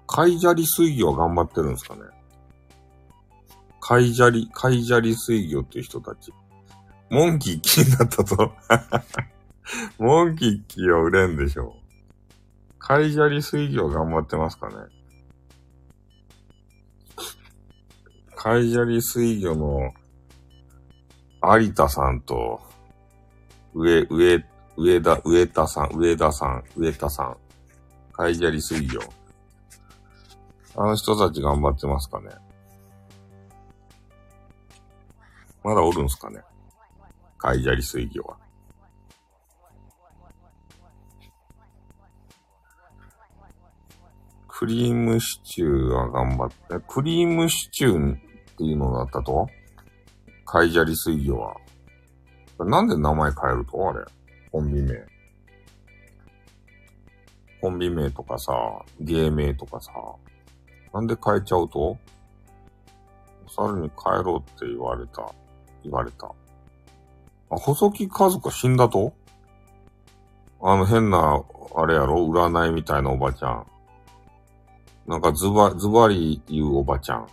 海砂利水魚は頑張ってるんですかね海砂利、海砂利水魚っていう人たち。モンキー気になったと。[laughs] モンキーキーは売れんでしょう。カイジャリ水魚頑張ってますかね。カイジャリ水魚の有田さんと、上、上、上田、上田さん、上田さん、上田さん。カイジャリ水魚。あの人たち頑張ってますかね。まだおるんすかね。カイジャリ水魚は。クリームシチューは頑張って、クリームシチューっていうのだったと？カイジャリ水魚は。なんで名前変えると？あれ。コンビ名。コンビ名とかさ、芸名とかさ。なんで変えちゃうと？お猿に帰ろうって言われた。言われた。あ、細木家族死んだと？あの変な、あれやろ？占いみたいなおばちゃん。なんかズバ、ズバリ言うおばちゃん。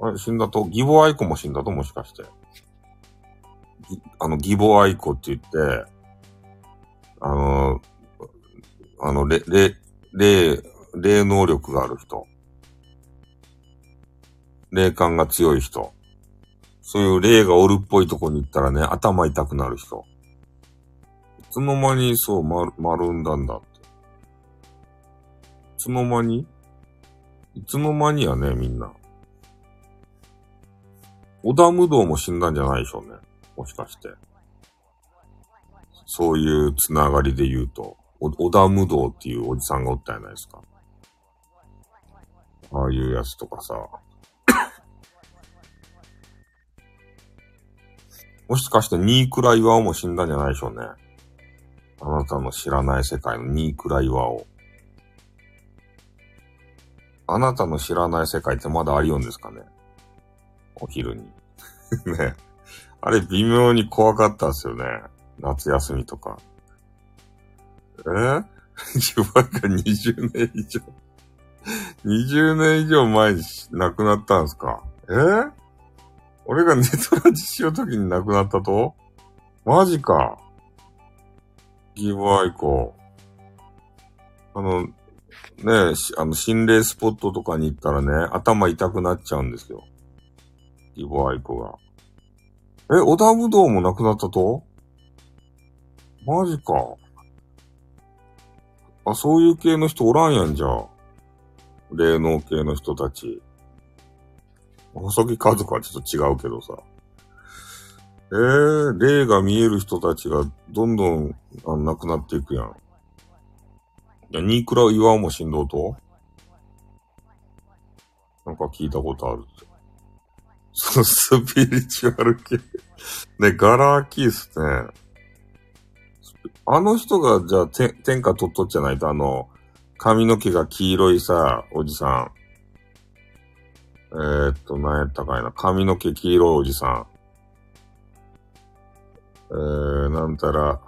あれ、死んだと義母愛子も死んだともしかして。あの、義母愛子って言って、あの、あの、霊、霊、霊、霊能力がある人。霊感が強い人。そういう霊がおるっぽいとこに行ったらね、頭痛くなる人。いつの間にそう、丸、丸んだんだって。いつの間に？いつの間にやね、みんな。織田無道も死んだんじゃないでしょうね。もしかして。そういうつながりで言うと、織田無道っていうおじさんがおったやないですか。ああいうやつとかさ。[coughs] もしかしてニークライワオも死んだんじゃないでしょうね。あなたの知らない世界のニークライワオ。あなたの知らない世界ってまだありよんですかねお昼に。[laughs] ね。あれ微妙に怖かったっすよね。夏休みとか。え？[laughs] 自分が20年以上20年以上前に亡くなったんすか？え？俺がネトラジしようときに亡くなったと？マジか。ギブアイコ。あの、ね、あの、心霊スポットとかに行ったらね、頭痛くなっちゃうんですよ。ギブアイコが。え、小田武道も亡くなったと？マジか。あ、そういう系の人おらんやんじゃあ。霊能系の人たち。細木家族はちょっと違うけどさ。えー、霊が見える人たちがどんどんあ亡くなっていくやん。いや、ニークラ岩も死んどうと？なんか聞いたことあるって。そのスピリチュアル系。ね、ガラーキースね。あの人が、じゃあ、天下取っとっちゃないと、あの、髪の毛が黄色いさ、おじさん。えー、っと、何やったかいな。髪の毛黄色いおじさん。えー、なんたら、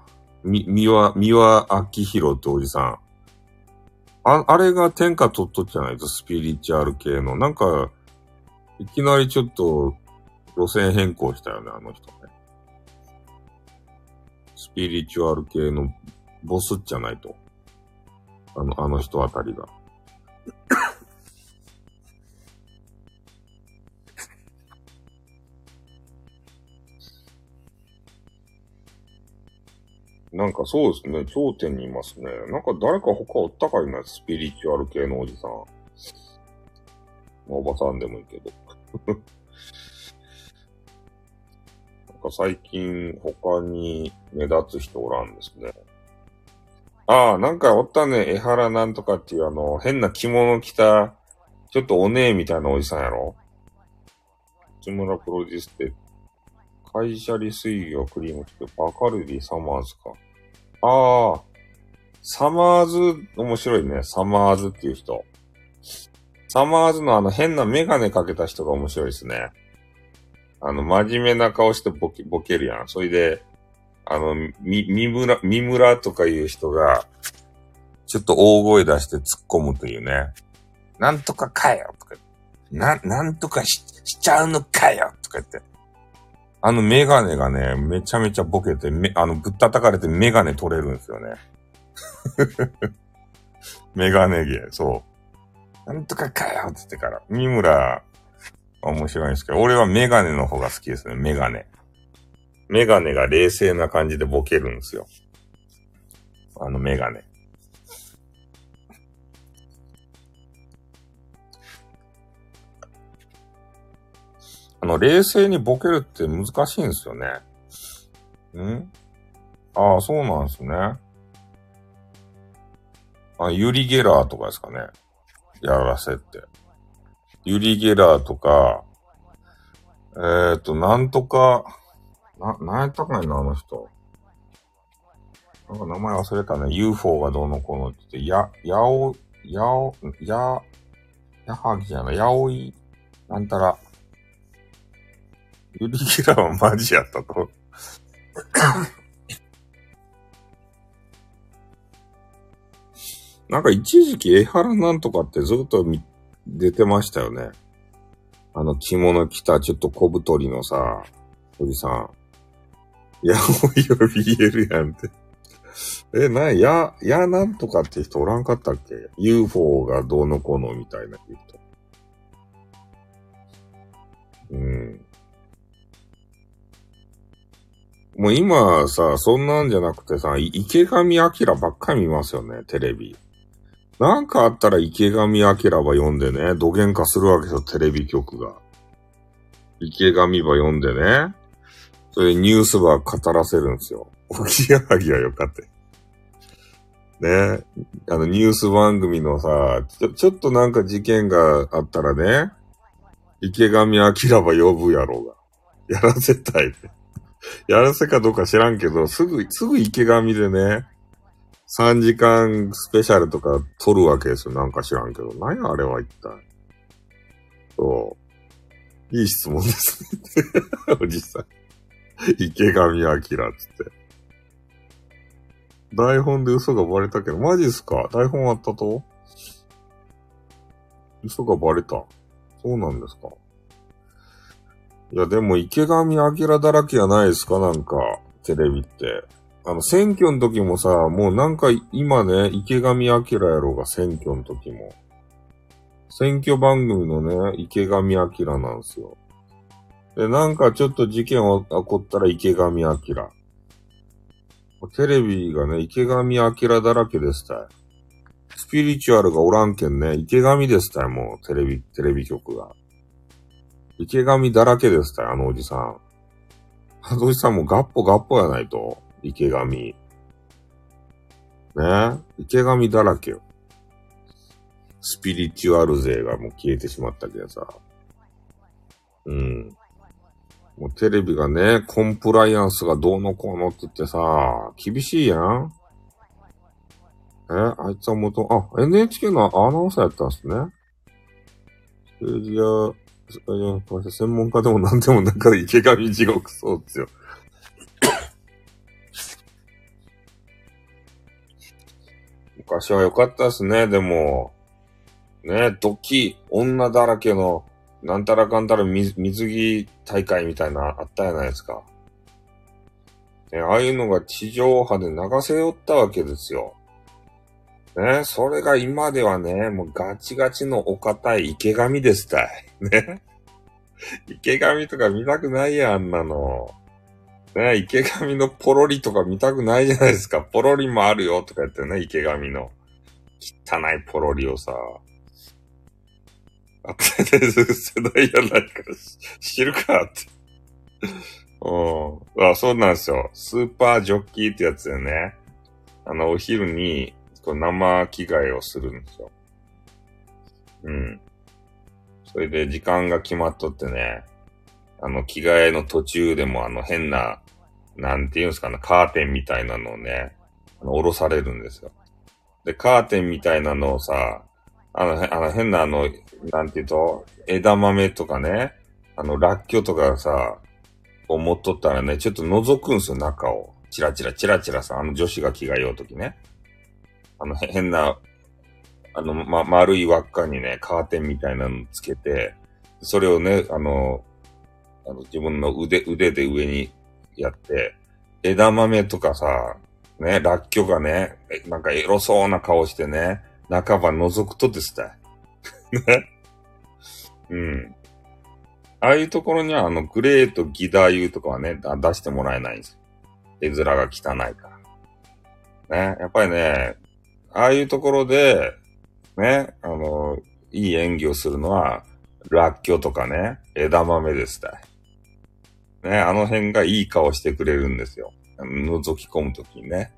み、みわ、みわあきひろっておじさん。あ、あれが天下取っとっちゃないと、スピリチュアル系の。なんか、いきなりちょっと、路線変更したよね、あの人ね。スピリチュアル系のボスじゃないと。あの、あの人あたりが。[laughs] なんかそうですね、頂点にいますね。なんか誰か他おったかいな、スピリチュアル系のおじさん。おばさんでもいいけど。[laughs] なんか最近他に目立つ人おらんですね。ああ、なんかおったね、江原なんとかっていうあの、変な着物着た、ちょっとお姉みたいなおじさんやろ木村プロデュースって、会社利水魚クリームってバカルディサマーズか。ああ、サマーズ、面白いね。サマーズっていう人。サマーズのあの変なメガネかけた人が面白いですね。あの、真面目な顔してボケ、ボケるやん。それで、あの、み、みむら、みむらとかいう人が、ちょっと大声出して突っ込むというね。なんとかかよとか、な、なんとかし、しちゃうのかよとか言って。あのメガネがね、めちゃめちゃボケて、め、あの、ぶったたかれてメガネ取れるんですよね。[laughs] メガネ毛、そう。なんとかかよって言ってから。三村、面白いんですけど、俺はメガネの方が好きですね、メガネ。メガネが冷静な感じでボケるんですよ。あのメガネ。あの、冷静にボケるって難しいんですよね。ん？ああ、そうなんですね。あ、ユリ・ゲラーとかですかね。やらせって。ユリ・ゲラーとか、えっ、ー、と、なんとか、な、なんやったかいな、あの人。なんか名前忘れたね。UFO がどうのこうのって言って、や、やお、やお、や、やはぎじゃない、やおい、なんたら。ユリ・ゲラーはマジやったと。なんか一時期江原なんとかってずっと出てましたよね。あの着物着たちょっと小太りのさ、おじさん。やおいよ BL やんって。え、な、や、やなんとかって人おらんかったっけ ?UFO がどうのこうのみたいな人。うん。もう今さ、そんなんじゃなくてさ、池上彰ばっかり見ますよね、テレビ。なんかあったら池上彰ば読んでね、土幻化するわけですよ、テレビ局が。池上ば読んでね、それニュースば語らせるんですよ。[laughs] おぎやはぎはよかった。ね。あの、ニュース番組のさ、ちょ、ちょっとなんか事件があったらね、池上彰ば呼ぶやろうが。やらせたい。やらせかどうか知らんけど、すぐ、すぐ池上でね、3時間スペシャルとか撮るわけですよ。なんか知らんけど。何やあれは一体。そう。いい質問ですね。[laughs] おじさん。池上彰つって。台本で嘘がバレたけど、マジっすか？台本あったと？嘘がバレた。そうなんですか？いや、でも池上彰だらけやないですか？なんか、テレビって。あの、選挙の時もさ、もうなんか今ね、池上彰やろうが選挙の時も。選挙番組のね、池上彰なんですよ。で、なんかちょっと事件を起こったら池上彰。テレビがね、池上彰だらけでしたスピリチュアルがおらんけんね、池上でしたよ、もう、テレビ、テレビ局が。池上だらけですたよ、あのおじさん。あのおじさんもガッポガッポやないと。池上。ね？池上だらけよ。スピリチュアル勢がもう消えてしまったけどさ。うん。もうテレビがね、コンプライアンスがどうのこうのって言ってさ、厳しいやん。え？あいつは元、あ、NHK のアナウンサーやったんすね。ステージやいや、これ専門家でも何でもなんか池上地獄そうですよ。昔は良かったですね、でも。ね、ドキ女だらけの、なんたらかんたら水着大会みたいなあったじゃないですか。ね、ああいうのが地上波で流せよったわけですよ。ね、それが今ではね、もうガチガチのお堅い池上ですたい。ね。池上とか見たくないやん、あんなの。ね、池上のポロリとか見たくないじゃないですか。[laughs] ポロリもあるよとか言ってね、池上の。汚いポロリをさ。あってね、[laughs] 世代やないから知るかって。うん。あ、そうなんですよ。スーパージョッキーってやつでね。あの、お昼に、こう生着替えをするんですよ。うん。それで時間が決まっとってね、あの、着替えの途中でもあの変な、なんていうんですかね、カーテンみたいなのをね、あの、下ろされるんですよ。で、カーテンみたいなのをさ、あの、あの変なあの、なんていうと、枝豆とかね、あの、ラッキョとかさ、を持っとったらね、ちょっと覗くんすよ、中を。チラチラ、チラチラさ、あの女子が着替えようときね。あの、変な、あの、ま、丸い輪っかにね、カーテンみたいなのつけて、それをね、あの、あの、自分の腕、腕で上にやって、枝豆とかさ、ね、ラッキョがね、なんかエロそうな顔してね、半ば覗くとですね。[laughs] ね。うん。ああいうところには、あの、グレーとギダー油とかはね、出してもらえないんですよ。絵面が汚いから。ね。やっぱりね、ああいうところで、ね、あの、いい演技をするのは、ラッキョとかね、枝豆ですたい。ね、あの辺がいい顔してくれるんですよ。覗き込むときにね。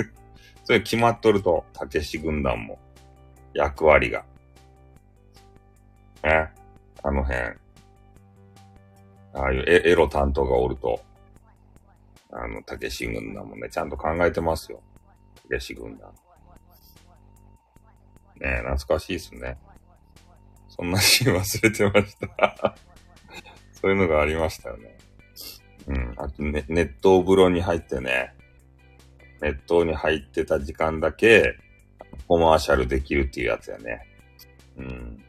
[laughs] それ決まっとると、たけし軍団も。役割が。ね。あの辺。ああいうエロ担当がおると、あの、たけし軍団もね、ちゃんと考えてますよ。たけし軍団。ね懐かしいっすね。そんなシーン忘れてました [laughs] そういうのがありましたよね。うん。あと、ね、熱湯風呂に入ってね、熱湯に入ってた時間だけ、コマーシャルできるっていうやつやね。うん。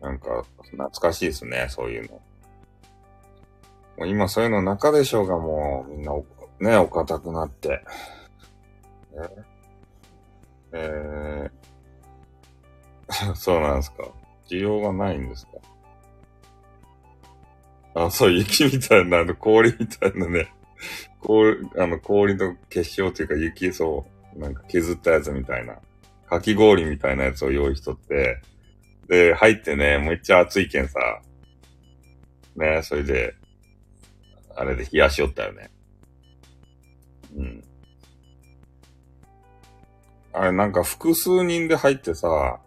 なんか、懐かしいですね、そういうの。もう今そういうの中でしょうが、もうみんなね、お堅くなって。えー、[laughs] そうなんですか。需要がないんですかあ、そう、雪みたいな、あの、氷みたいなね。[laughs] 氷、あの、氷の結晶というか雪、そう、なんか削ったやつみたいな。かき氷みたいなやつを用意しとって、で、入ってね、めっちゃ暑いけんさ、ね、それで、あれで冷やしよったよね。うん。あれなんか複数人で入ってさ、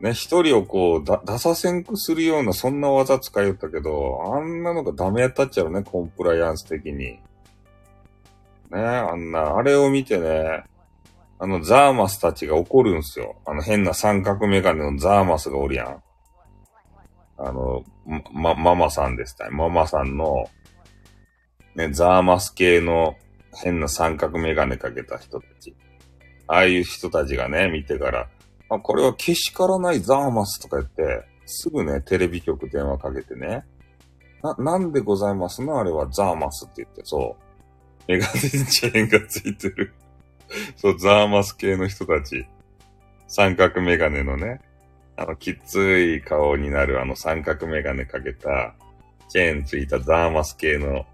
ね、一人をこう、だ、出させんくするような、そんな技使いよったけど、あんなのがダメやったっちゃうね、コンプライアンス的に。ね、あんな、あれを見てね、あの、ザーマスたちが怒るんすよ。あの変な三角メガネのザーマスがおるやん。あの、ま、ママさんですたママさんの、ね、ザーマス系の変な三角メガネかけた人たち。ああいう人たちがね、見てから、あ、これはけしからないザーマスとか言って、すぐね、テレビ局電話かけてね、な、なんでございますのあれはザーマスって言って、そう。メガネチェーンがついてるそう、ザーマス系の人たち。三角メガネのね、あの、きつい顔になるあの三角メガネかけた、チェーンついたザーマス系の、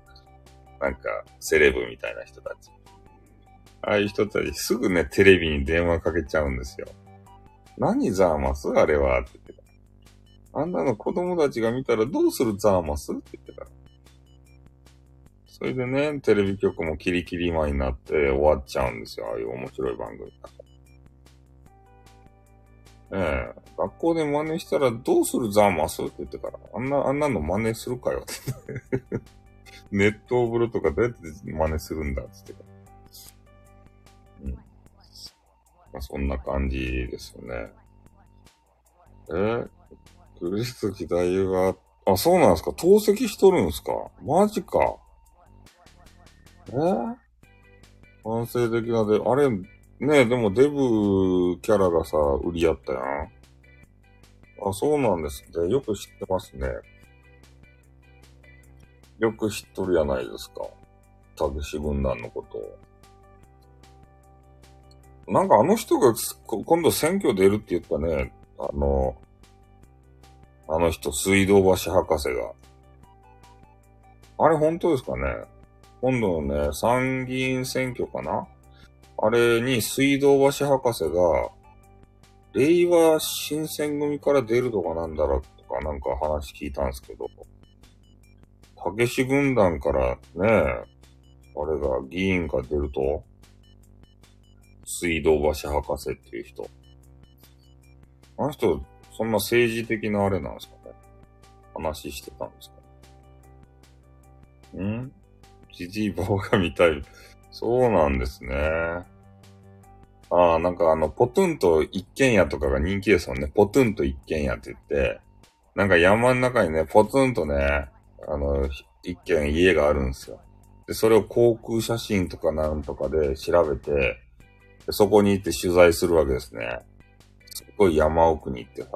なんか、セレブみたいな人たち。ああいう人たちすぐね、テレビに電話かけちゃうんですよ。何ザーマス？あれはって言ってた。あんなの子供たちが見たらどうするザーマス？って言ってた。それでね、テレビ局もキリキリマになって終わっちゃうんですよ。ああいう面白い番組ええ学校で真似したらどうするザーマス？って言ってから、あんな、あんなの真似するかよって。[laughs] ネット風呂とかどうやって真似するんだ？って言ってから。まあ、そんな感じですよね。え？クリスト大は、あ、そうなんですか透析しとるんですか？マジか。え？完成的なで、あれ、ねえでもデブキャラがさ、売りやったやん。あ、そうなんですね。よく知ってますね。よく知っとるやないですか。タグシ軍団のことを。なんかあの人が今度選挙出るって言ったね、あの、あの人、水道橋博士が。あれ本当ですかね。今度のね、参議院選挙かな。あれに水道橋博士が、令和新選組から出るとかなんだろうとかなんか話聞いたんですけど、たけし軍団からね、あれが議員が出ると、水道橋博士っていう人。あの人、そんな政治的なあれなんですかね話してたんですかん？じじいばばが見たい。そうなんですね。ああ、なんかあの、ポトゥンと一軒家とかが人気ですもんね。ポトゥンと一軒家って言って、なんか山の中にね、ポツンとね、あの、一軒家があるんですよ。で、それを航空写真とかなんとかで調べて、そこに行って取材するわけですね。すっごい山奥に行ってさ。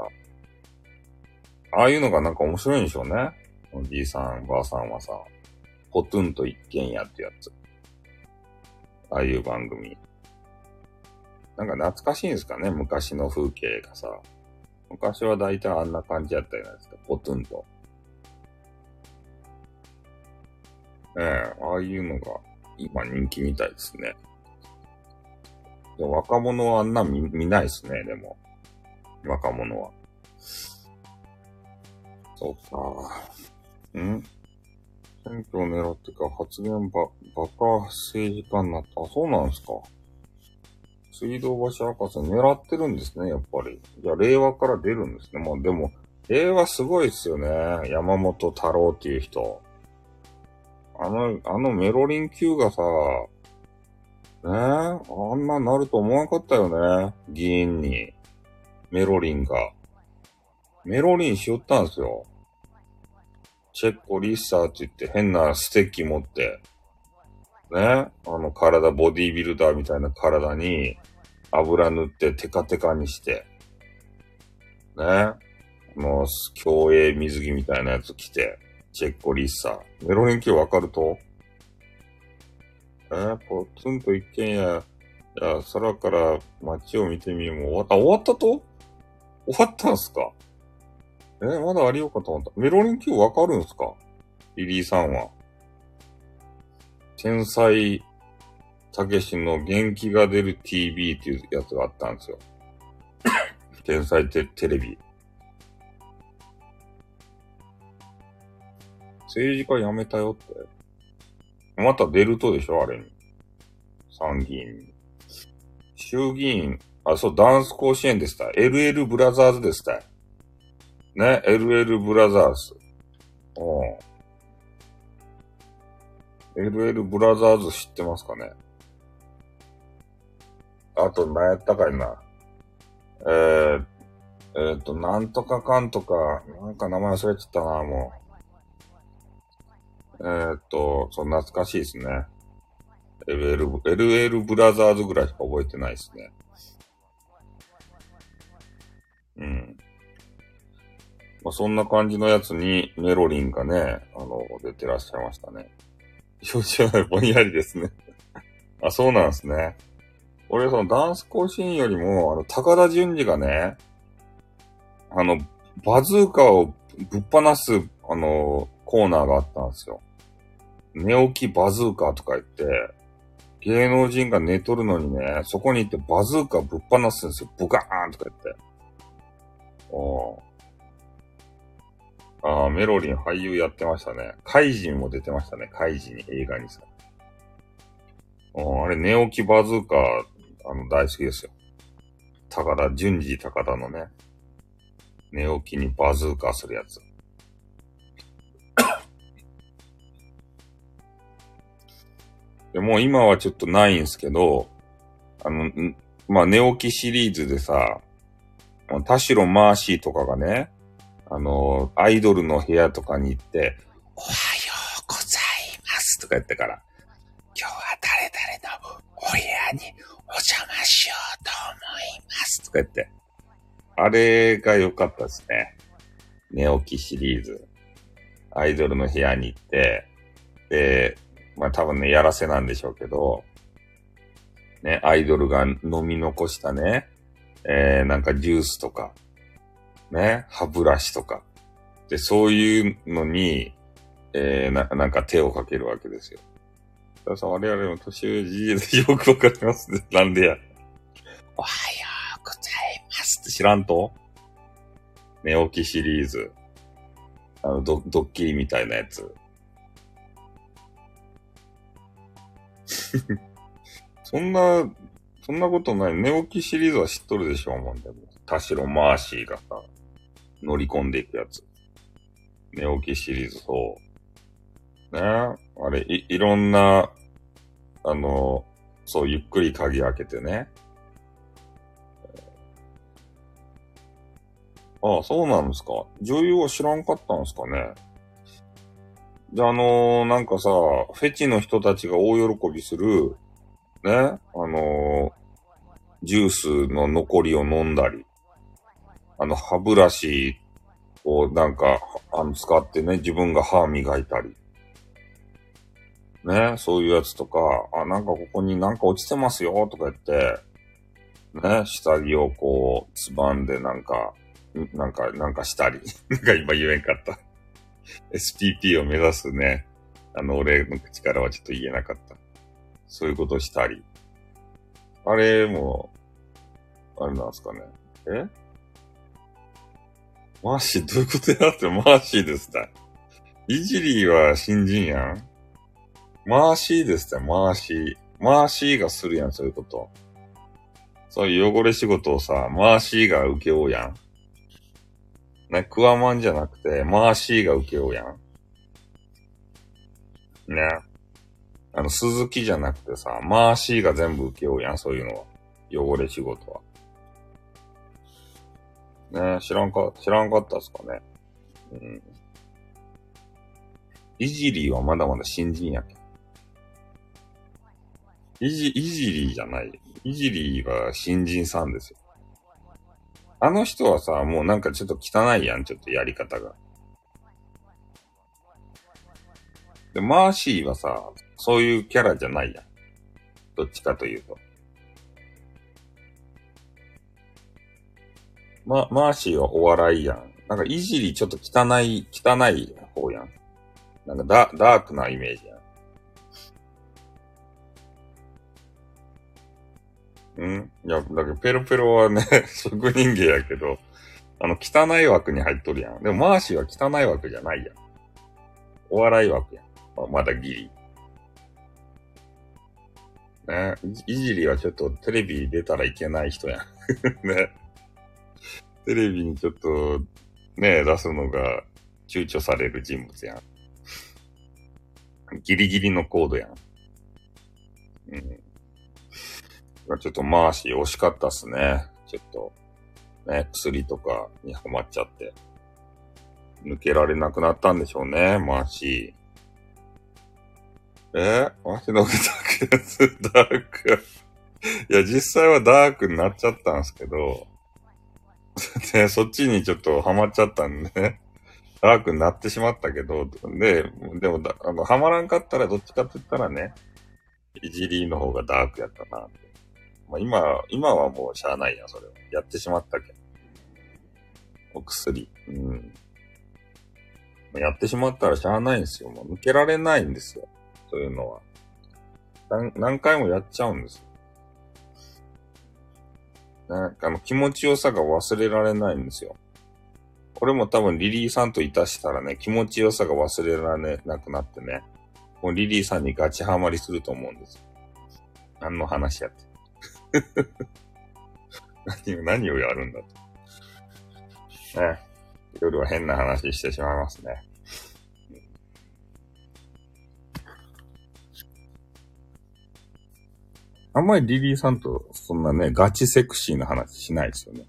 ああいうのがなんか面白いんでしょうね。おじいさん、ばあさんはさ、ポトゥンと一軒家ってやつ。ああいう番組。なんか懐かしいんですかね昔の風景がさ。昔は大体あんな感じやったじゃないですか。ポトゥンと。ええああいうのが今人気みたいですね。で若者はあんな見見ないですね、でも。若者は。そうか。ん？選挙を狙ってか発言ば、バカ政治家になった。あ、そうなんですか。水道橋博士狙ってるんですね、やっぱり。じゃあ、令和から出るんですね。まあでも、令和すごいっすよね。山本太郎っていう人。あの、あのメロリン級がさ、ねえ、あんななると思わなかったよね。議員に。メロリンが。メロリンしよったんですよ。チェッコリッサーって言って変なステッキ持って、ね、あの体、ボディービルダーみたいな体に油塗ってテカテカにして、ね、あの、競泳水着みたいなやつ着て、チェッコリッサー。メロリン級わかると？えー、ポツンと一軒家、じゃあ空から街を見てみよう。も終わった、終わったと？終わったんすか？えー、まだありようかと思った。メロリン級わかるんすか？リリーさんは。天才、たけしの元気が出る TV っていうやつがあったんですよ。[laughs] 天才テテレビ。政治家辞めたよって。また出るとでしょあれに。参議院に。衆議院、あ、そう、ダンス甲子園でした。LL ブラザーズでした。ね、LL ブラザーズ。うん。LL ブラザーズ知ってますかね？あと、何やったかいな。えー、えー、っと、なんとかかんとか、なんか名前忘れちゃったな、もう。えー、っと、そう、懐かしいですね。LL、LL ブラザーズぐらいしか覚えてないですね。うん。まあ、そんな感じのやつにメロリンがね、あの、出てらっしゃいましたね。表示はぼんやりですね [laughs] あ、そうなんですね。俺、そのダンス甲子園よりも、あの、高田純次がね、あの、バズーカをぶっ放す、あの、コーナーがあったんですよ。寝起きバズーカーとか言って、芸能人が寝とるのにね、そこに行ってバズーカーぶっ放すんですよ。ブカーンとか言って。おああ、メロリン俳優やってましたね。カイジンも出てましたね。カイジン映画にさ。あれ、寝起きバズーカー、あの、大好きですよ。高田、順次高田のね、寝起きにバズーカーするやつ。でもう今はちょっとないんすけど、あの、まあ、寝起きシリーズでさ、田代マーシーとかがね、あの、アイドルの部屋とかに行って、おはようございますとか言ってから、今日は誰々のお部屋にお邪魔しようと思いますとか言って、あれが良かったですね。寝起きシリーズ。アイドルの部屋に行って、で、まあ多分ね、やらせなんでしょうけど、ね、アイドルが飲み残したね、えー、なんかジュースとか、ね、歯ブラシとか。で、そういうのに、えー、な、なんか手をかけるわけですよ。だから我々も年上じじでよくわかりますね。[laughs] なんでや。おはようございますって知らんと？寝起きシリーズ。あの、ドドッキリみたいなやつ。[laughs] そんな、そんなことない。寝起きシリーズは知っとるでしょう、もんでも。田代マーシーがさ、乗り込んでいくやつ。寝起きシリーズ、そう。ね？あれ、い、いろんな、あの、そう、ゆっくり鍵開けてね。ああ、そうなんですか。女優は知らんかったんですかね。じゃあ、あのー、なんかさ、フェチの人たちが大喜びする、ね、あのー、ジュースの残りを飲んだり、あの、歯ブラシこう、なんか、あの、使ってね、自分が歯磨いたり。ね、そういうやつとか、あ、なんかここになんか落ちてますよ、とか言って、ね、下着をこう、つばんでなんか、なんか、なんかしたり。[laughs] なんか今言えんかった。SPP を目指すね、あの、俺の口からはちょっと言えなかった。そういうことしたり。あれも、あれなんすかね。え？マーシー、どういうことやってマーシーですた。イジリーは新人やん？マーシーですた、マーシー。マーシーがするやん、そういうこと。そういう汚れ仕事をさ、マーシーが受けようやん。ね、クワマンじゃなくて、マーシーが受けようやん。ね。あの、鈴木じゃなくてさ、マーシーが全部受けようやん、そういうのは。汚れ仕事は。ね知らんか、知らんかったっすかね。うん。いじりはまだまだ新人やけん。いじ、いじりじゃない。いじりは新人さんですよ。あの人はさ、もうなんかちょっと汚いやん、ちょっとやり方が。で、マーシーはさ、そういうキャラじゃないやん。どっちかというと。ま、マーシーはお笑いやん。なんかいじりちょっと汚い、汚い方やん。なんかダダークなイメージやん。んいや、だけどペロペロはね、[laughs] 職人芸やけど、あの、汚い枠に入っとるやん。でもマーシーは汚い枠じゃないやん。お笑い枠やん。ままだギリ。ねいじりはちょっとテレビ出たらいけない人やん。[laughs] ね。テレビにちょっと、ね、出すのが躊躇される人物やん。ギリギリのコードやん。うん。ちょっとマーシー惜しかったっすね。ちょっと、ね、薬とかにハマっちゃって。抜けられなくなったんでしょうね、マーシー。え？わしのふざけやつ、ダーク。いや、実際はダークになっちゃったんですけど、で、[laughs] そっちにちょっとハマっちゃったんでね。[laughs] ダークになってしまったけど、で、でもあの、ハマらんかったらどっちかって言ったらね、いじりの方がダークやったなって。まあ今、今はもうしゃあないや、それは。やってしまったけど。お薬。うん。やってしまったらしゃあないんですよ。もう抜けられないんですよ。そういうのは。何回もやっちゃうんですよ。なんかあの気持ちよさが忘れられないんですよ。これも多分リリーさんといたしたらね、気持ちよさが忘れられなくなってね、もうリリーさんにガチハマりすると思うんですよ。何の話やって。[laughs] 何を、何をやるんだと。ね。夜は変な話してしまいますね。あんまりリリーさんとそんなね、ガチセクシーな話しないですよね。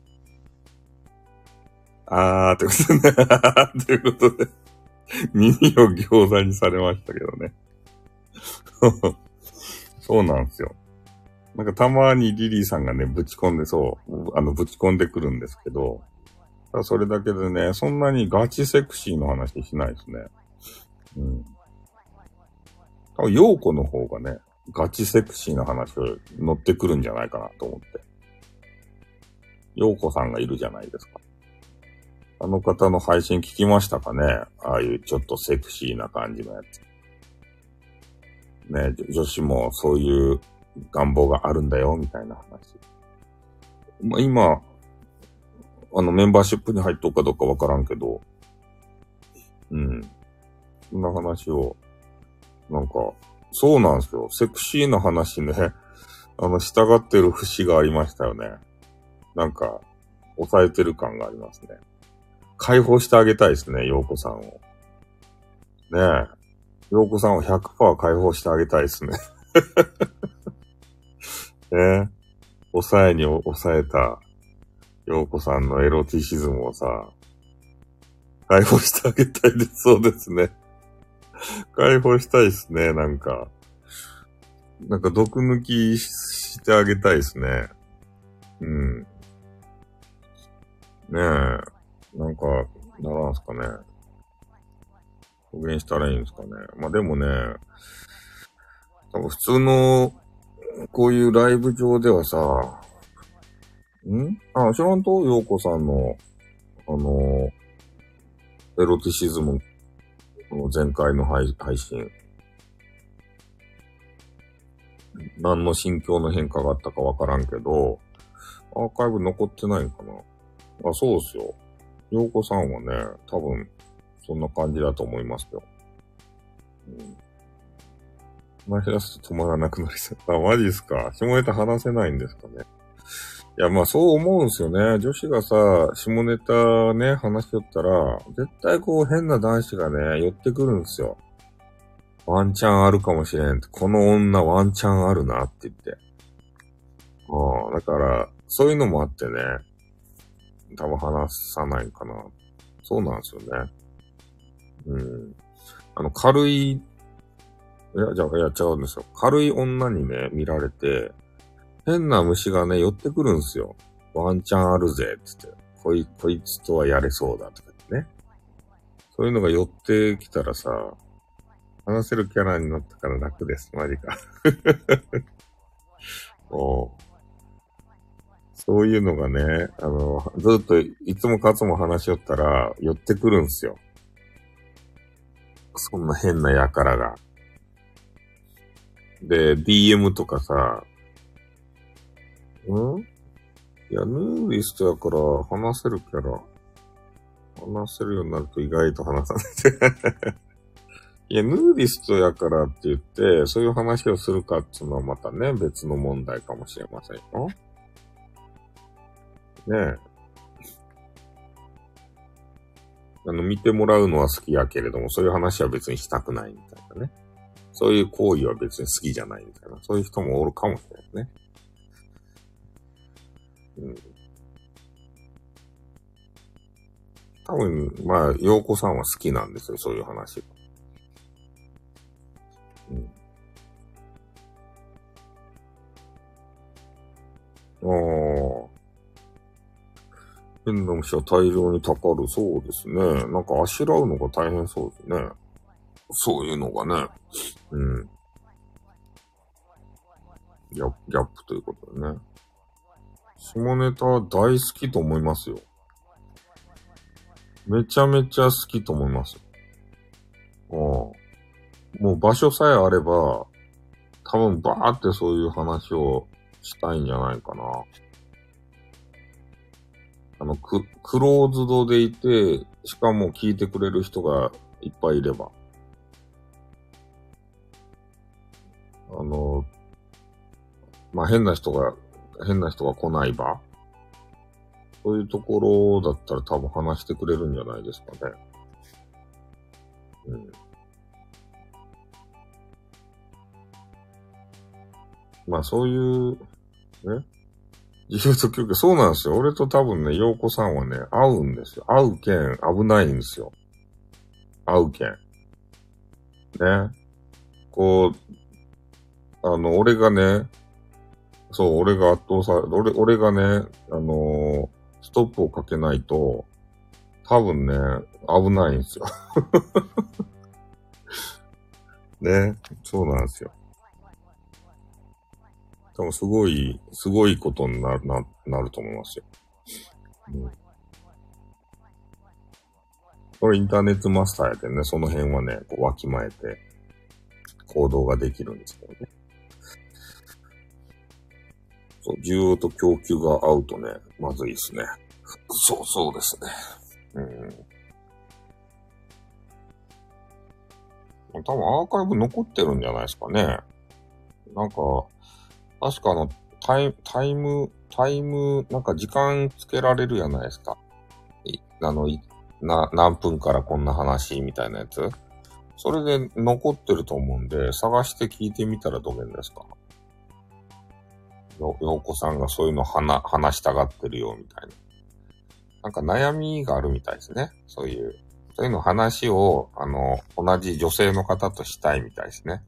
あーってことね。ということで、耳を餃子にされましたけどね。[laughs] そうなんですよ。なんかたまにリリーさんがね、ぶち込んでそう、あの、ぶち込んでくるんですけど、それだけでね、そんなにガチセクシーの話しないですね。うん。多分、ヨーコの方がね、ガチセクシーな話を乗ってくるんじゃないかなと思って。ようこさんがいるじゃないですか。あの方の配信聞きましたかね？ああいうちょっとセクシーな感じのやつ。ね、女子もそういう願望があるんだよ、みたいな話。まあ、今、あのメンバーシップに入っとくかどうかわからんけど、うん。そんな話を、なんか、そうなんですよ。セクシーな話ね、[laughs] あの、従ってる節がありましたよね。なんか、抑えてる感がありますね。解放してあげたいですね、洋子さんを。ねえ。洋子さんを100%解放してあげたいですね。[laughs] ね。抑えに抑えた、洋子さんのエロティシズムをさ、解放してあげたいです。そうですね。[laughs] 解放したいですね、なんか。なんか毒抜きしてあげたいですね。うん。ねえ。なんか、ならんすかね。復元したらいいんですかね。まあでもね、多分普通の、こういうライブ上ではさ、ん？あ、知らんと？洋子さんの、あの、エロティシズムの前回の配信。何の心境の変化があったかわからんけど、アーカイブ残ってないんかな？あ、そうっすよ。洋子さんはね、多分、そんな感じだと思いますよ。うん。話し出すと止まらなくなりそう。あ、マジっすか下ネタ話せないんですかね。いや、まあそう思うんですよね。女子がさ、下ネタね、話しよったら、絶対こう変な男子がね、寄ってくるんですよ。ワンチャンあるかもしれん。この女ワンチャンあるなって言って。ああ、だから、そういうのもあってね、多分話さないかな。そうなんですよね。うん。あの、軽い、いや、じゃあ、いや、違うんですよ。軽い女にね、見られて、変な虫がね、寄ってくるんですよ。ワンチャンあるぜ、つって。こい、こいつとはやれそうだ、とかね。そういうのが寄ってきたらさ、話せるキャラになったから楽です。マジか。[laughs] おそういうのがね、あの、ずっといつもかつも話しよったら寄ってくるんすよ。そんな変な輩が。で、DM とかさ、ん？いや、ヌーリストやから話せるキャラ。話せるようになると意外と話さない。[laughs] いや、ヌーリストやからって言って、そういう話をするかっていうのはまたね、別の問題かもしれませんよ。ねえ。あの、見てもらうのは好きやけれども、そういう話は別にしたくないみたいなね。そういう行為は別に好きじゃないみたいな。そういう人もおるかもしれないね。うん。多分、まあ、洋子さんは好きなんですよ、そういう話。うん。ああ。変な虫は大量にたかる。そうですね。なんかあしらうのが大変そうですね。そういうのがね。うん。ギャップギャップということでね。下ネタは大好きと思いますよ。めちゃめちゃ好きと思いますよ。ああ。もう場所さえあれば、多分バーってそういう話をしたいんじゃないかな。あの、ク、クローズドでいて、しかも聞いてくれる人がいっぱいいれば。あの、まあ、変な人が、変な人が来ない場？そういうところだったら多分話してくれるんじゃないですかね。うん。まあそういう、ね、自由と休憩、そうなんですよ。俺と多分ね、洋子さんはね、会うんですよ。会うけん危ないんですよ。会うけん。ね？こう、あの、俺がね、そう、俺が圧倒され、俺、俺がね、あのー、ストップをかけないと、多分ね、危ないんですよ。[laughs] ね、そうなんですよ。多分すごい、すごいことになる、な、なると思いますよ。うん。これインターネットマスターやでね、その辺はね、こうわきまえて行動ができるんですけどね。そう、需要と供給が合うとね、まずいですね。そうそうですね。うん。多分アーカイブ残ってるんじゃないですかね。なんか、確かあの、タイタイム、タイム、なんか時間つけられるじゃないですか。いあの、な、何分からこんな話みたいなやつ。それで残ってると思うんで、探して聞いてみたらどげんですかよ、ようこさんがそういうの話、話したがってるよ、みたいな。なんか悩みがあるみたいですね。そういう。そういうの話を、あの、同じ女性の方としたいみたいですね。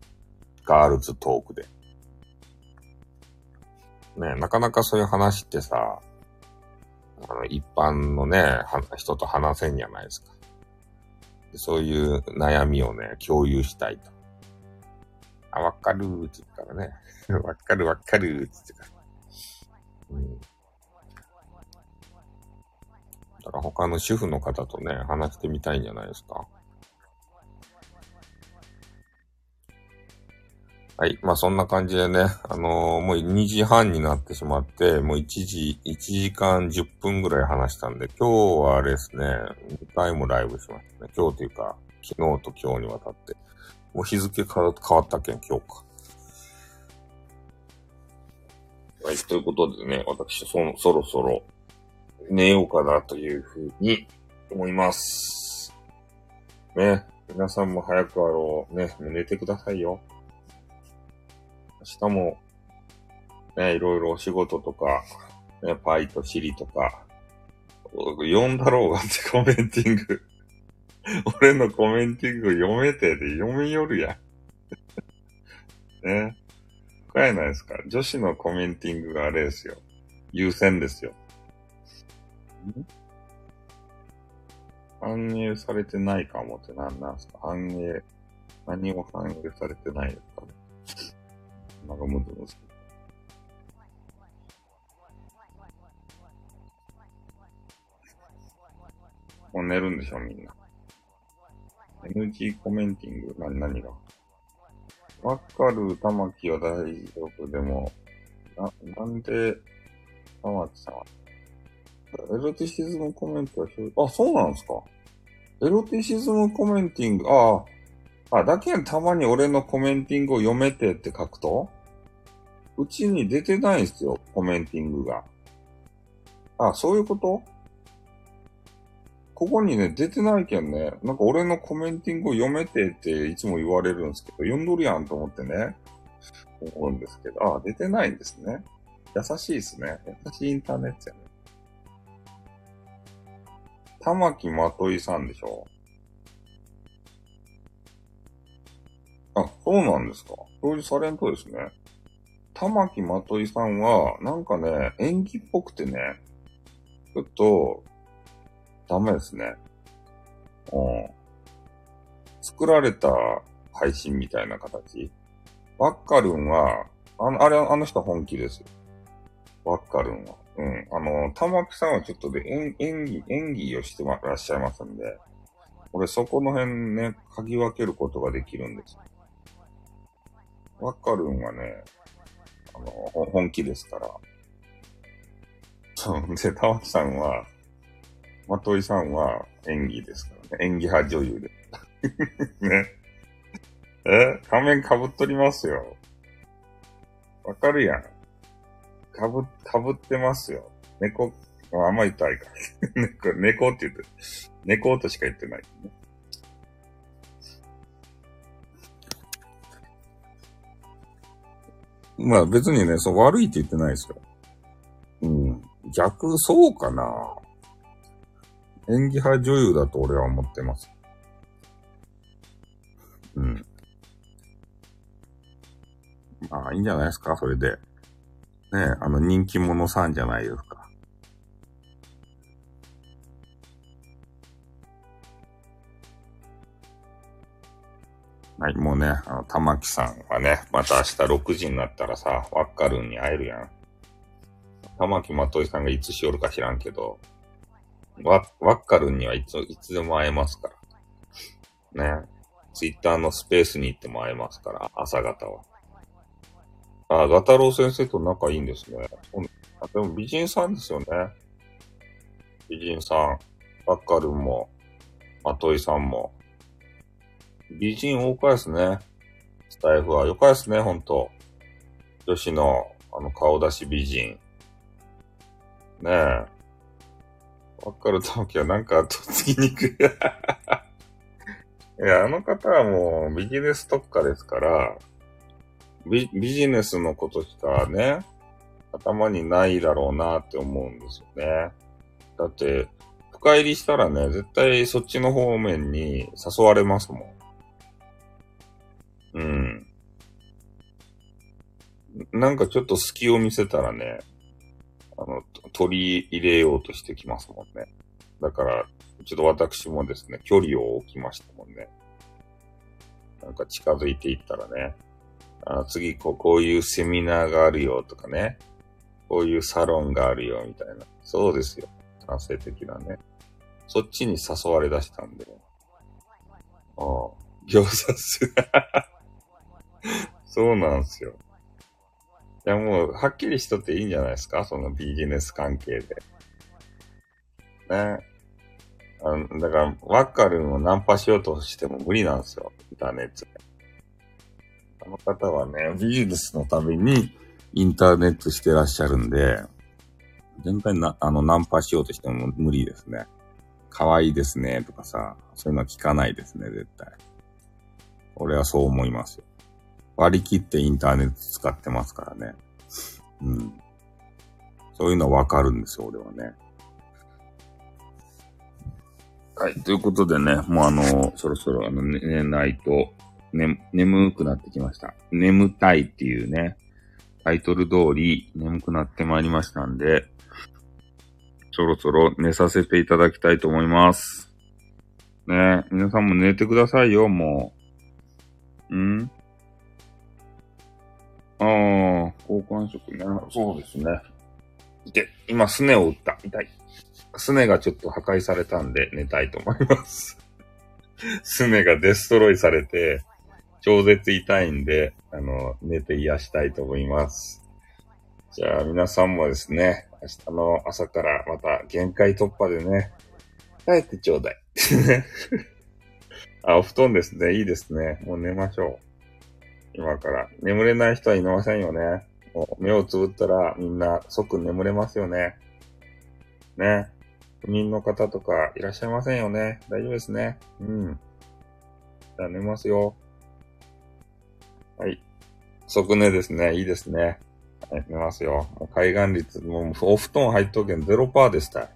ガールズトークで。ね、なかなかそういう話ってさ、あの、一般のね、人と話せんじゃないですか。そういう悩みをね、共有したいと。あ、わかるーって言ったらね。[laughs] わかるわかるーって言ってから。うん。だから他の主婦の方とね、話してみたいんじゃないですか。はい。まあそんな感じでね、あのー、もう2時半になってしまって、もう1時、1時間10分ぐらい話したんで、今日はあれですね、2回もライブしましたね。今日というか、昨日と今日にわたって。もう日付か変わったけん、今日か。はい。ということでね、私、そ、そろそろ寝ようかなというふうに思います。ね。皆さんも早くあろう。ね。寝てくださいよ。明日も、ね、いろいろお仕事とか、ね、パイとシリとか、読んだろうがってコメンティング [laughs] 俺のコメンティング読めてで読みよるやん [laughs] ね。深いないですか？女子のコメンティングがあれですよ。優先ですよ。ん？反映されてないかもって何なんすか？反映、何も反映されてないですかね。なんかむずむず。もう寝るんでしょ、みんな。NG コメンティング何、何が？わかる、玉木は大丈夫。でも、な、なんで、玉木さんは、エロティシズムコメントはあ、そうなんですか。エロティシズムコメンティング、ああ、あ、だけたまに俺のコメンティングを読めてって書くと？うちに出てないんすよ、コメンティングが。あ、そういうこと？ここにね、出てないけんね、なんか俺のコメンティングを読めてっていつも言われるんですけど、読んどるやんと思ってね、思うんですけど、あ、出てないんですね。優しいですね。優しいインターネットやね。玉木まといさんでしょあ、そうなんですか。表示されんとですね。玉木まといさんは、なんかね、演技っぽくてね、ちょっと、ダメですね。うん。作られた配信みたいな形？ワッカルンは、あの、あれ、あの人本気です。ワッカルンは。うん。あの、玉木さんはちょっとで演演技、演技をしてらっしゃいますんで、俺そこの辺ね、嗅ぎ分けることができるんです。ワッカルンはね、あの、本気ですから。そう。で、玉木さんは、まといさんは演技ですからね。演技派女優で。[laughs] ね。え？仮面被っとりますよ。わかるやん。かぶ、かぶってますよ。猫、ああんま言ったらいいか。[laughs] 猫、猫って言って、猫としか言ってない、ね。まあ別にね、そう悪いって言ってないですよ。うん。逆、そうかな。演技派女優だと俺は思ってます。うん。まあいいんじゃないですか、それで。ねあの人気者さんじゃないですか。はい、もうね、あの、玉木さんはね、また明日6時になったらさ、ワッカルンに会えるやん。玉木まといさんがいつしよるか知らんけど、ワワッカルンにはいつ、いつでも会えますから。ね。ツイッターのスペースに行っても会えますから、朝方は。あ、ガタロウ先生と仲いいんですね。あでも美人さんですよね。美人さん。バッカルンも、マトイさんも。美人多かですね。スタイフはよかですね、ほんと。女子の、あの、顔出し美人。ねえ。バッカルトキはなんか、とっつきにくい。いや、あの方はもうビジネス特化ですから、ビビジネスのことしかね、頭にないだろうなって思うんですよね。だって、深入りしたらね、絶対そっちの方面に誘われますもん。うん。なんかちょっと隙を見せたらね、あの、取り入れようとしてきますもんね。だから、ちょっと私もですね、距離を置きましたもんね。なんか近づいていったらね、あ次こう、こういうセミナーがあるよとかね、こういうサロンがあるよみたいな。そうですよ。男性的なね。そっちに誘われ出したんで。ああ、餃子す。[laughs] そうなんですよ。いやもう、はっきりしとっていいんじゃないですか？そのビジネス関係で。ね。あのだから、ワッカルンをナンパしようとしても無理なんですよ。インターネットで。あの方はね、ビジネスのためにインターネットしてらっしゃるんで、全体な、あの、ナンパしようとしても無理ですね。可愛いですね、とかさ、そういうのは聞かないですね、絶対。俺はそう思いますよ。割り切ってインターネット使ってますからね。うん。そういうのはわかるんですよ、俺はね。はい。ということでね、もうあの、そろそろあの、寝ないと、ね、眠くなってきました。眠たいっていうね、タイトル通り眠くなってまいりましたんで、そろそろ寝させていただきたいと思います。ね皆さんも寝てくださいよ、もう。んああ、交換色ね。そうですね。で、今、すねを打った。痛い。すねがちょっと破壊されたんで寝たいと思います。[laughs] すねがデストロイされて、超絶痛いんで、あの、寝て癒したいと思います。じゃあ皆さんもですね、明日の朝からまた限界突破でね、帰ってちょうだい。[laughs] あ、お布団ですね。いいですね。もう寝ましょう。今から。眠れない人はいませんよね。もう目をつぶったらみんな即眠れますよね。ね。不眠の方とかいらっしゃいませんよね。大丈夫ですね。うん。じゃあ寝ますよ。はい。即寝ですね。いいですね。はい、寝ますよ。海岸率、もうお布団入っとけん0%でした。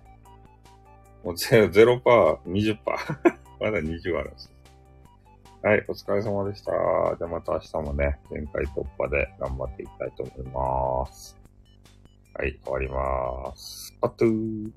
もうゼロ0%、20%。[laughs] まだ20あるんです。はい、お疲れ様でした。じゃあまた明日もね、限界突破で頑張っていきたいと思います。はい、終わりまーす。あとー。